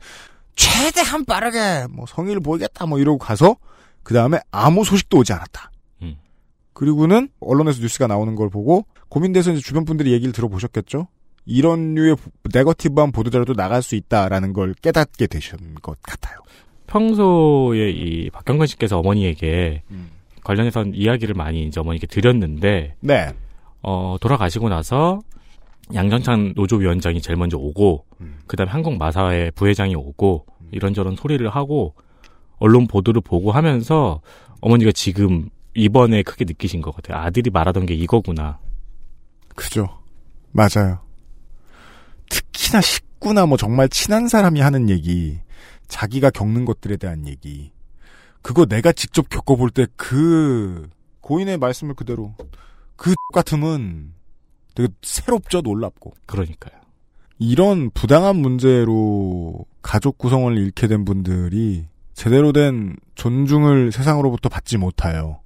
최대한 빠르게 뭐 성의를 보이겠다 뭐 이러고 가서 그 다음에 아무 소식도 오지 않았다. 음. 그리고는 언론에서 뉴스가 나오는 걸 보고 고민돼서 이제 주변 분들이 얘기를 들어보셨겠죠. 이런 류의 네거티브한 보도자료도 나갈 수 있다라는 걸 깨닫게 되신 것 같아요. 평소에 이 박경근 씨께서 어머니에게 음. 관련해서 이야기를 많이 이제 어머니께 드렸는데 네. 어, 돌아가시고 나서 양정찬 노조위원장이 제일 먼저 오고 음. 그다음에 한국 마사회 부회장이 오고 이런저런 소리를 하고 언론 보도를 보고 하면서 어머니가 지금 이번에 크게 느끼신 것 같아요. 아들이 말하던 게 이거구나. 그죠. 맞아요. 특히나 식구나 뭐 정말 친한 사람이 하는 얘기, 자기가 겪는 것들에 대한 얘기, 그거 내가 직접 겪어볼 때 그 고인의 말씀을 그대로 그 같음은 되게 새롭죠, 놀랍고. 그러니까요. 이런 부당한 문제로 가족 구성원을 잃게 된 분들이 제대로 된 존중을 세상으로부터 받지 못해요.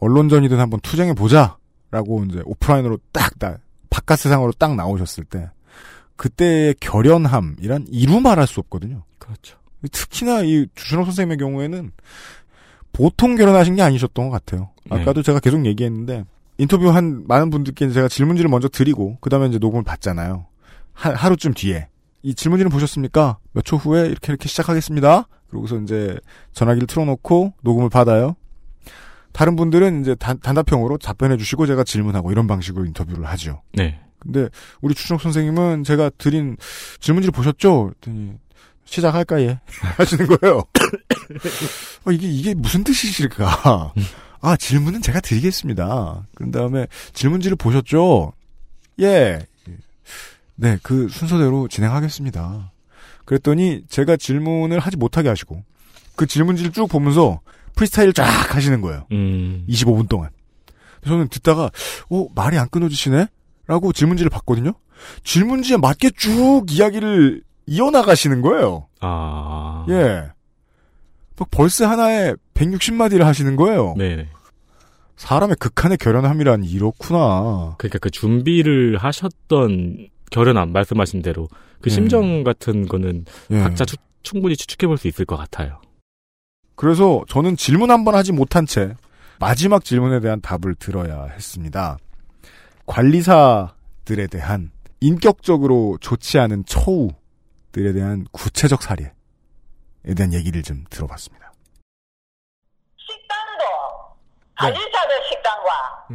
언론전이든 한번 투쟁해 보자라고 이제 오프라인으로 딱, 딱 바깥 세상으로 딱 나오셨을 때 그때의 결연함이란 이루 말할 수 없거든요. 그렇죠. 특히나 이 주준호 선생님의 경우에는 보통 결혼하신 게 아니셨던 것 같아요. 네. 아까도 제가 계속 얘기했는데 인터뷰한 많은 분들께 제가 질문지를 먼저 드리고 그 다음에 이제 녹음을 받잖아요. 하, 하루쯤 뒤에 이 질문지를 보셨습니까? 몇 초 후에 이렇게 이렇게 시작하겠습니다. 그러고서 이제 전화기를 틀어놓고 녹음을 받아요. 다른 분들은 이제 단, 단답형으로 답변해 주시고 제가 질문하고 이런 방식으로 인터뷰를 하죠. 네. 근데 우리 추정 선생님은 제가 드린 질문지를 보셨죠? 그랬더니 시작할까 예 하시는 거예요. 어, 이게 이게 무슨 뜻이실까? 아 질문은 제가 드리겠습니다. 그런 다음에 질문지를 보셨죠? 예. 네, 그 순서대로 진행하겠습니다. 그랬더니 제가 질문을 하지 못하게 하시고 그 질문지를 쭉 보면서 프리스타일 쫙 하시는 거예요. 음. 25분 동안. 저는 듣다가 어 말이 안 끊어지시네? 라고 질문지를 봤거든요. 질문지에 맞게 쭉 이야기를 이어나가시는 거예요. 아. 예. 막 벌써 하나에 160마디를 하시는 거예요. 네. 사람의 극한의 결연함이란 이렇구나. 그러니까 그 준비를 하셨던 결연함 말씀하신 대로 그 예. 심정 같은 거는 예. 각자 추- 충분히 추측해 볼 수 있을 것 같아요. 그래서 저는 질문 한 번 하지 못한 채 마지막 질문에 대한 답을 들어야 했습니다. 관리사들에 대한 인격적으로 좋지 않은 처우들에 대한 구체적 사례에 대한 얘기를 좀 들어봤습니다. 식당도 관리사들 식당과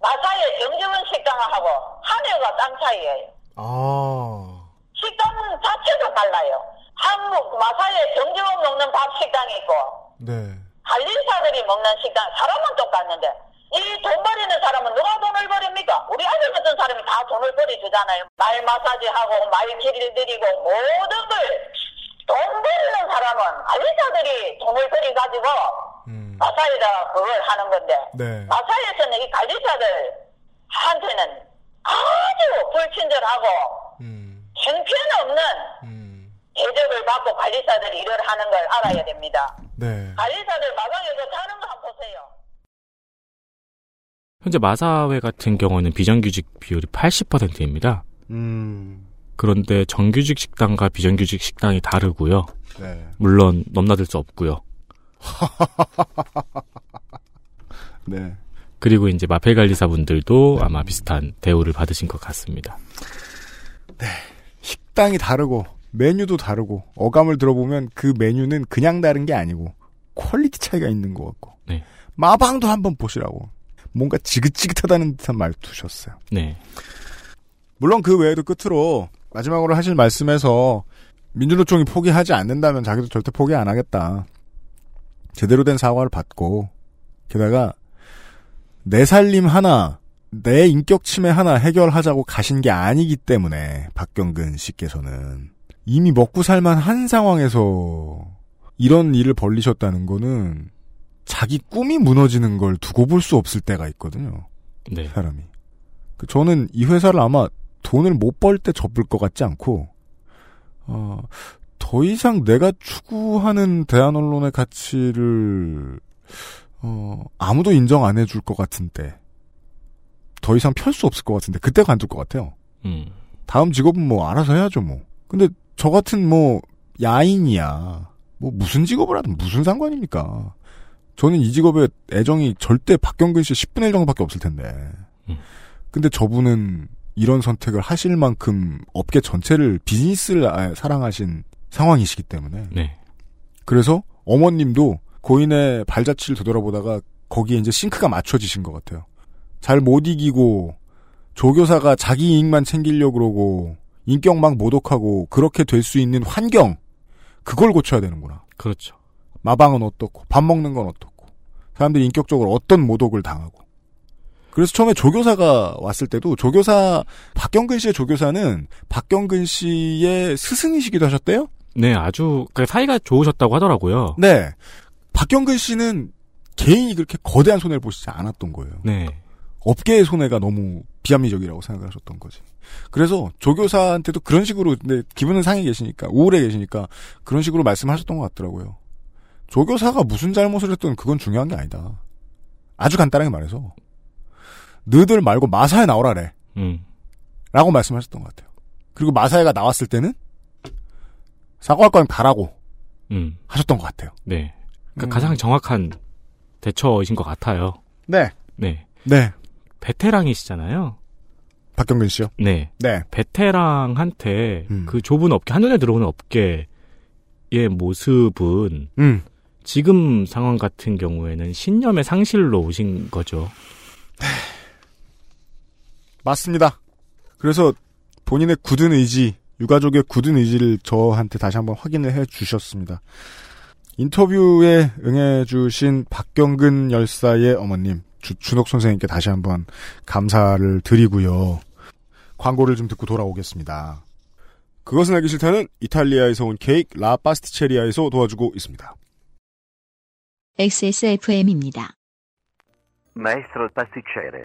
마사의 정재원 식당하고 하늘과 땅 사이에요. 아. 식당 자체가 달라요. 한국 마사의 정재원 먹는 밥 식당이 있고 네. 관리사들이 먹는 식당 사람은 똑같는데 이 돈 버리는 사람은 누가 돈을 버립니까? 우리 아들 같은 사람이 다 돈을 버려주잖아요. 말 마사지하고 말 길들이고 모든 걸 사람은 관리사들이 돈을 버려가지고 마사에다 그걸 하는 건데 네. 마사에서는 이 관리사들한테는 아주 불친절하고 형편없는 대접을 받고 관리사들이 일을 하는 걸 알아야 됩니다. 네. 관리사들 마당에서 자는 거 한번 보세요. 현재 마사회 같은 경우는 비정규직 비율이 80%입니다. 음. 그런데 정규직 식당과 비정규직 식당이 다르고요. 네. 물론 넘나들 수 없고요. 네. 그리고 이제 마필 관리사분들도 아마 비슷한 대우를 받으신 것 같습니다. 식당이 다르고 메뉴도 다르고 어감을 들어보면 그 메뉴는 그냥 다른 게 아니고 quality 차이가 있는 것 같고 네. 마방도 한번 보시라고 뭔가 지긋지긋하다는 듯한 말투셨어요. 네. 물론 그 외에도 끝으로 마지막으로 하실 말씀에서 민주노총이 포기하지 않는다면 자기도 절대 포기 안 하겠다. 제대로 된 사과를 받고 게다가 내 살림 하나 내 인격 침해 하나 해결하자고 가신 게 아니기 때문에 박경근 씨께서는 이미 먹고 살만 한 상황에서 이런 일을 벌리셨다는 거는 자기 꿈이 무너지는 걸 두고 볼 수 없을 때가 있거든요. 네. 사람이. 그 저는 이 회사를 아마 돈을 못 벌 때 접을 것 같지 않고, 어, 더 이상 내가 추구하는 대한 언론의 가치를, 어, 아무도 인정 안 해줄 것 같은 때, 더 이상 펼 수 없을 것 같은데, 그때 관둘 것 같아요. 음. 다음 직업은 뭐 알아서 해야죠, 뭐. 근데 저 같은 뭐, 야인이야. 뭐 무슨 직업을 하든 무슨 상관입니까? 저는 이 직업에 애정이 절대 박경근 씨 10분의 1 정도밖에 없을 텐데. 근데 저분은 이런 선택을 하실 만큼 업계 전체를 비즈니스를 아- 사랑하신 상황이시기 때문에. 네. 그래서 어머님도 고인의 발자취를 되돌아보다가 거기에 이제 싱크가 맞춰지신 것 같아요. 잘 못 이기고 조교사가 자기 이익만 챙기려고 그러고 인격 막 모독하고 그렇게 될 수 있는 환경 그걸 고쳐야 되는구나. 그렇죠. 마방은 어떻고 밥 먹는 건 어떻고 사람들이 인격적으로 어떤 모독을 당하고 그래서 처음에 조교사가 왔을 때도 조교사 박경근 씨의 조교사는 박경근 씨의 스승이시기도 하셨대요. 네, 아주 그 사이가 좋으셨다고 하더라고요. 네. 박경근 씨는 개인이 그렇게 거대한 손해를 보시지 않았던 거예요. 네. 업계의 손해가 너무 비합리적이라고 생각을 하셨던 거지. 그래서 조교사한테도 그런 식으로 근데 기분은 상해 계시니까 우울해 계시니까 그런 식으로 말씀하셨던 것 같더라고요. 조교사가 무슨 잘못을 했든 그건 중요한 게 아니다. 아주 간단하게 말해서 너들 말고 마사에 나오라래. 음. 라고 말씀하셨던 것 같아요. 그리고 마사회가 나왔을 때는 사과할 거면 가라고 음. 하셨던 것 같아요. 네. 그러니까 음. 가장 정확한 대처이신 것 같아요. 네. 네. 네. 베테랑이시잖아요. 박경근 씨요? 네. 네. 베테랑한테 음. 그 좁은 업계, 한눈에 들어오는 업계의 모습은 음. 지금 상황 같은 경우에는 신념의 상실로 오신 거죠. 맞습니다. 그래서 본인의 굳은 의지, 유가족의 굳은 의지를 저한테 다시 한번 확인을 해 주셨습니다. 인터뷰에 응해 주신 박경근 열사의 어머님, 주춘옥 선생님께 다시 한번 감사를 드리고요. 광고를 좀 듣고 돌아오겠습니다. 그것은 알기 싫다는 이탈리아에서 온 케이크 라 파스티체리아에서 도와주고 있습니다. XSFM입니다. Maestro pasticcere.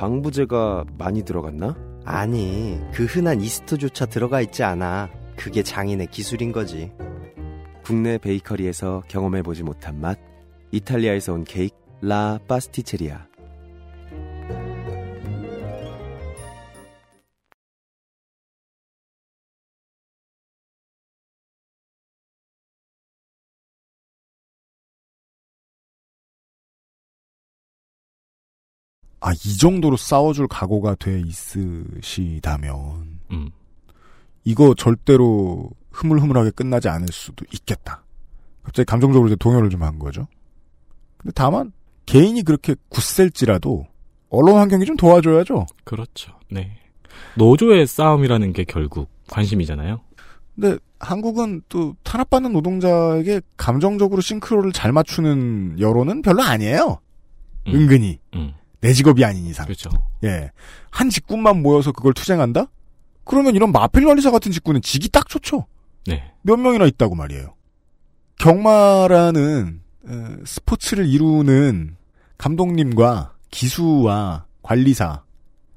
방부제가 많이 들어갔나? 아니, 그 흔한 이스트조차 들어가 있지 않아. 그게 장인의 기술인 거지. 국내 베이커리에서 경험해보지 못한 맛. 이탈리아에서 온 케이크 라 파스티체리아. 아, 이 정도로 싸워줄 각오가 돼 있으시다면, 음. 이거 절대로 흐물흐물하게 끝나지 않을 수도 있겠다. 갑자기 감정적으로 이제 동요를 좀 한 거죠. 근데 다만, 개인이 그렇게 굳셀지라도, 언론 환경이 좀 도와줘야죠. 그렇죠. 네. 노조의 싸움이라는 게 결국 관심이잖아요. 근데 한국은 또 탄압받는 노동자에게 감정적으로 싱크로를 잘 맞추는 여론은 별로 아니에요. 음. 은근히. 음. 내 직업이 아닌 이상. 그렇죠. 예. 한 직군만 모여서 그걸 투쟁한다? 그러면 이런 마필 관리사 같은 직군은 직이 딱 좋죠. 네. 몇 명이나 있다고 말이에요. 경마라는 에, 스포츠를 이루는 감독님과 기수와 관리사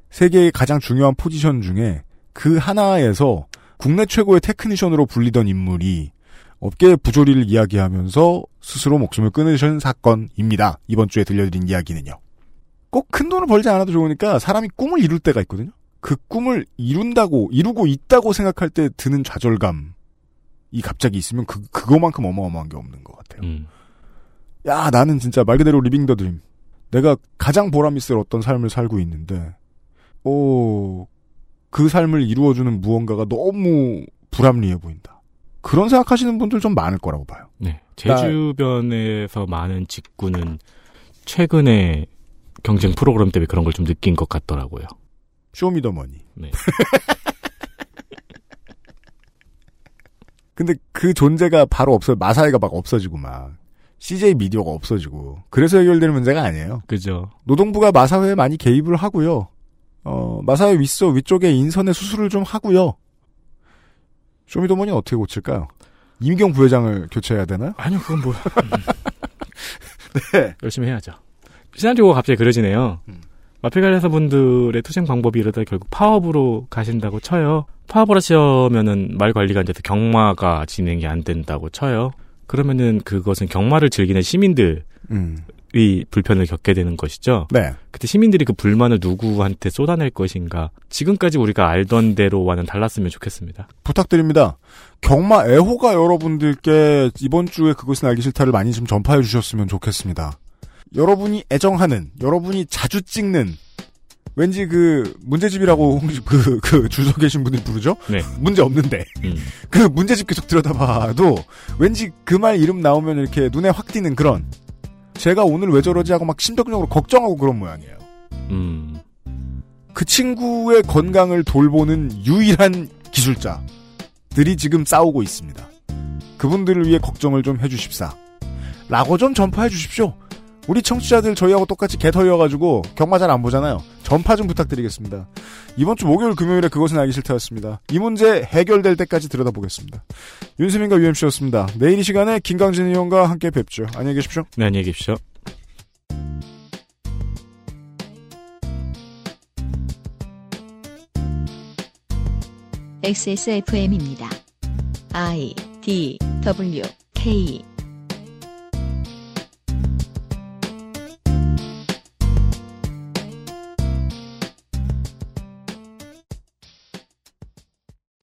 세 개의 가장 중요한 포지션 중에 그 하나에서 국내 최고의 테크니션으로 불리던 인물이 업계의 부조리를 이야기하면서 스스로 목숨을 끊으신 사건입니다. 이번 주에 들려드린 이야기는요. 꼭 큰 돈을 벌지 않아도 좋으니까 사람이 꿈을 이룰 때가 있거든요. 그 꿈을 이룬다고 이루고 있다고 생각할 때 드는 좌절감 이 갑자기 있으면 그 그거만큼 어마어마한 게 없는 것 같아요. 음. 야 나는 진짜 말 그대로 living the dream. 내가 가장 보람 있을 어떤 삶을 살고 있는데, 오, 그 삶을 이루어주는 무언가가 너무 불합리해 보인다. 그런 생각하시는 분들 좀 많을 거라고 봐요. 네. 제 나- 주변에서 많은 직구는 최근에 경쟁 프로그램 때문에 그런 걸 좀 느낀 것 같더라고요. 쇼미더머니. 네. 근데 그 존재가 바로 없어, 마사이가 막 없어지고 막, CJ 미디어가 없어지고, 그래서 해결되는 문제가 아니에요. 그죠. 노동부가 마사회에 많이 개입을 하고요. 어, 마사회 윗서 위쪽에 인선에 수술을 좀 하고요. 쇼미더머니는 어떻게 고칠까요? 이미경 부회장을 교체해야 되나요? 아니요, 그건 뭐. 네. 열심히 해야죠. 시나리오가 갑자기 그려지네요. 음. 마필관리사 분들의 투쟁 방법이 이러다 결국 파업으로 가신다고 쳐요. 파업을 하시면은 말 관리가 안 돼서 경마가 진행이 안 된다고 쳐요. 그러면은 그것은 경마를 즐기는 시민들이 음. 불편을 겪게 되는 것이죠. 네. 그때 시민들이 그 불만을 누구한테 쏟아낼 것인가. 지금까지 우리가 알던 대로와는 달랐으면 좋겠습니다. 부탁드립니다. 경마 애호가 여러분들께 이번 주에 그것은 알기 싫다를 많이 좀 전파해 주셨으면 좋겠습니다. 여러분이 애정하는, 여러분이 자주 찍는, 왠지 그 문제집이라고 홍- 그, 그 주소 계신 분들이 부르죠? 네. 문제 없는데. 음. 그 문제집 계속 들여다봐도 왠지 그 말 이름 나오면 이렇게 눈에 확 띄는 그런 제가 오늘 왜 저러지 하고 막 심적으로 걱정하고 그런 모양이에요. 음. 그 친구의 건강을 돌보는 유일한 기술자들이 지금 싸우고 있습니다. 그분들을 위해 걱정을 좀 해주십사. 라고 좀 전파해 주십시오. 우리 청취자들 저희하고 똑같이 개털이어가지고 경마 잘 안 보잖아요. 전파 좀 부탁드리겠습니다. 이번 주 목요일 금요일에 그것은 알기 싫다였습니다. 이 문제 해결될 때까지 들여다보겠습니다. 윤세민과 UMC였습니다. 내일 이 시간에 김강진 의원과 함께 뵙죠. 안녕히 계십시오. 네, 안녕히 계십시오. XSFM입니다. I D W K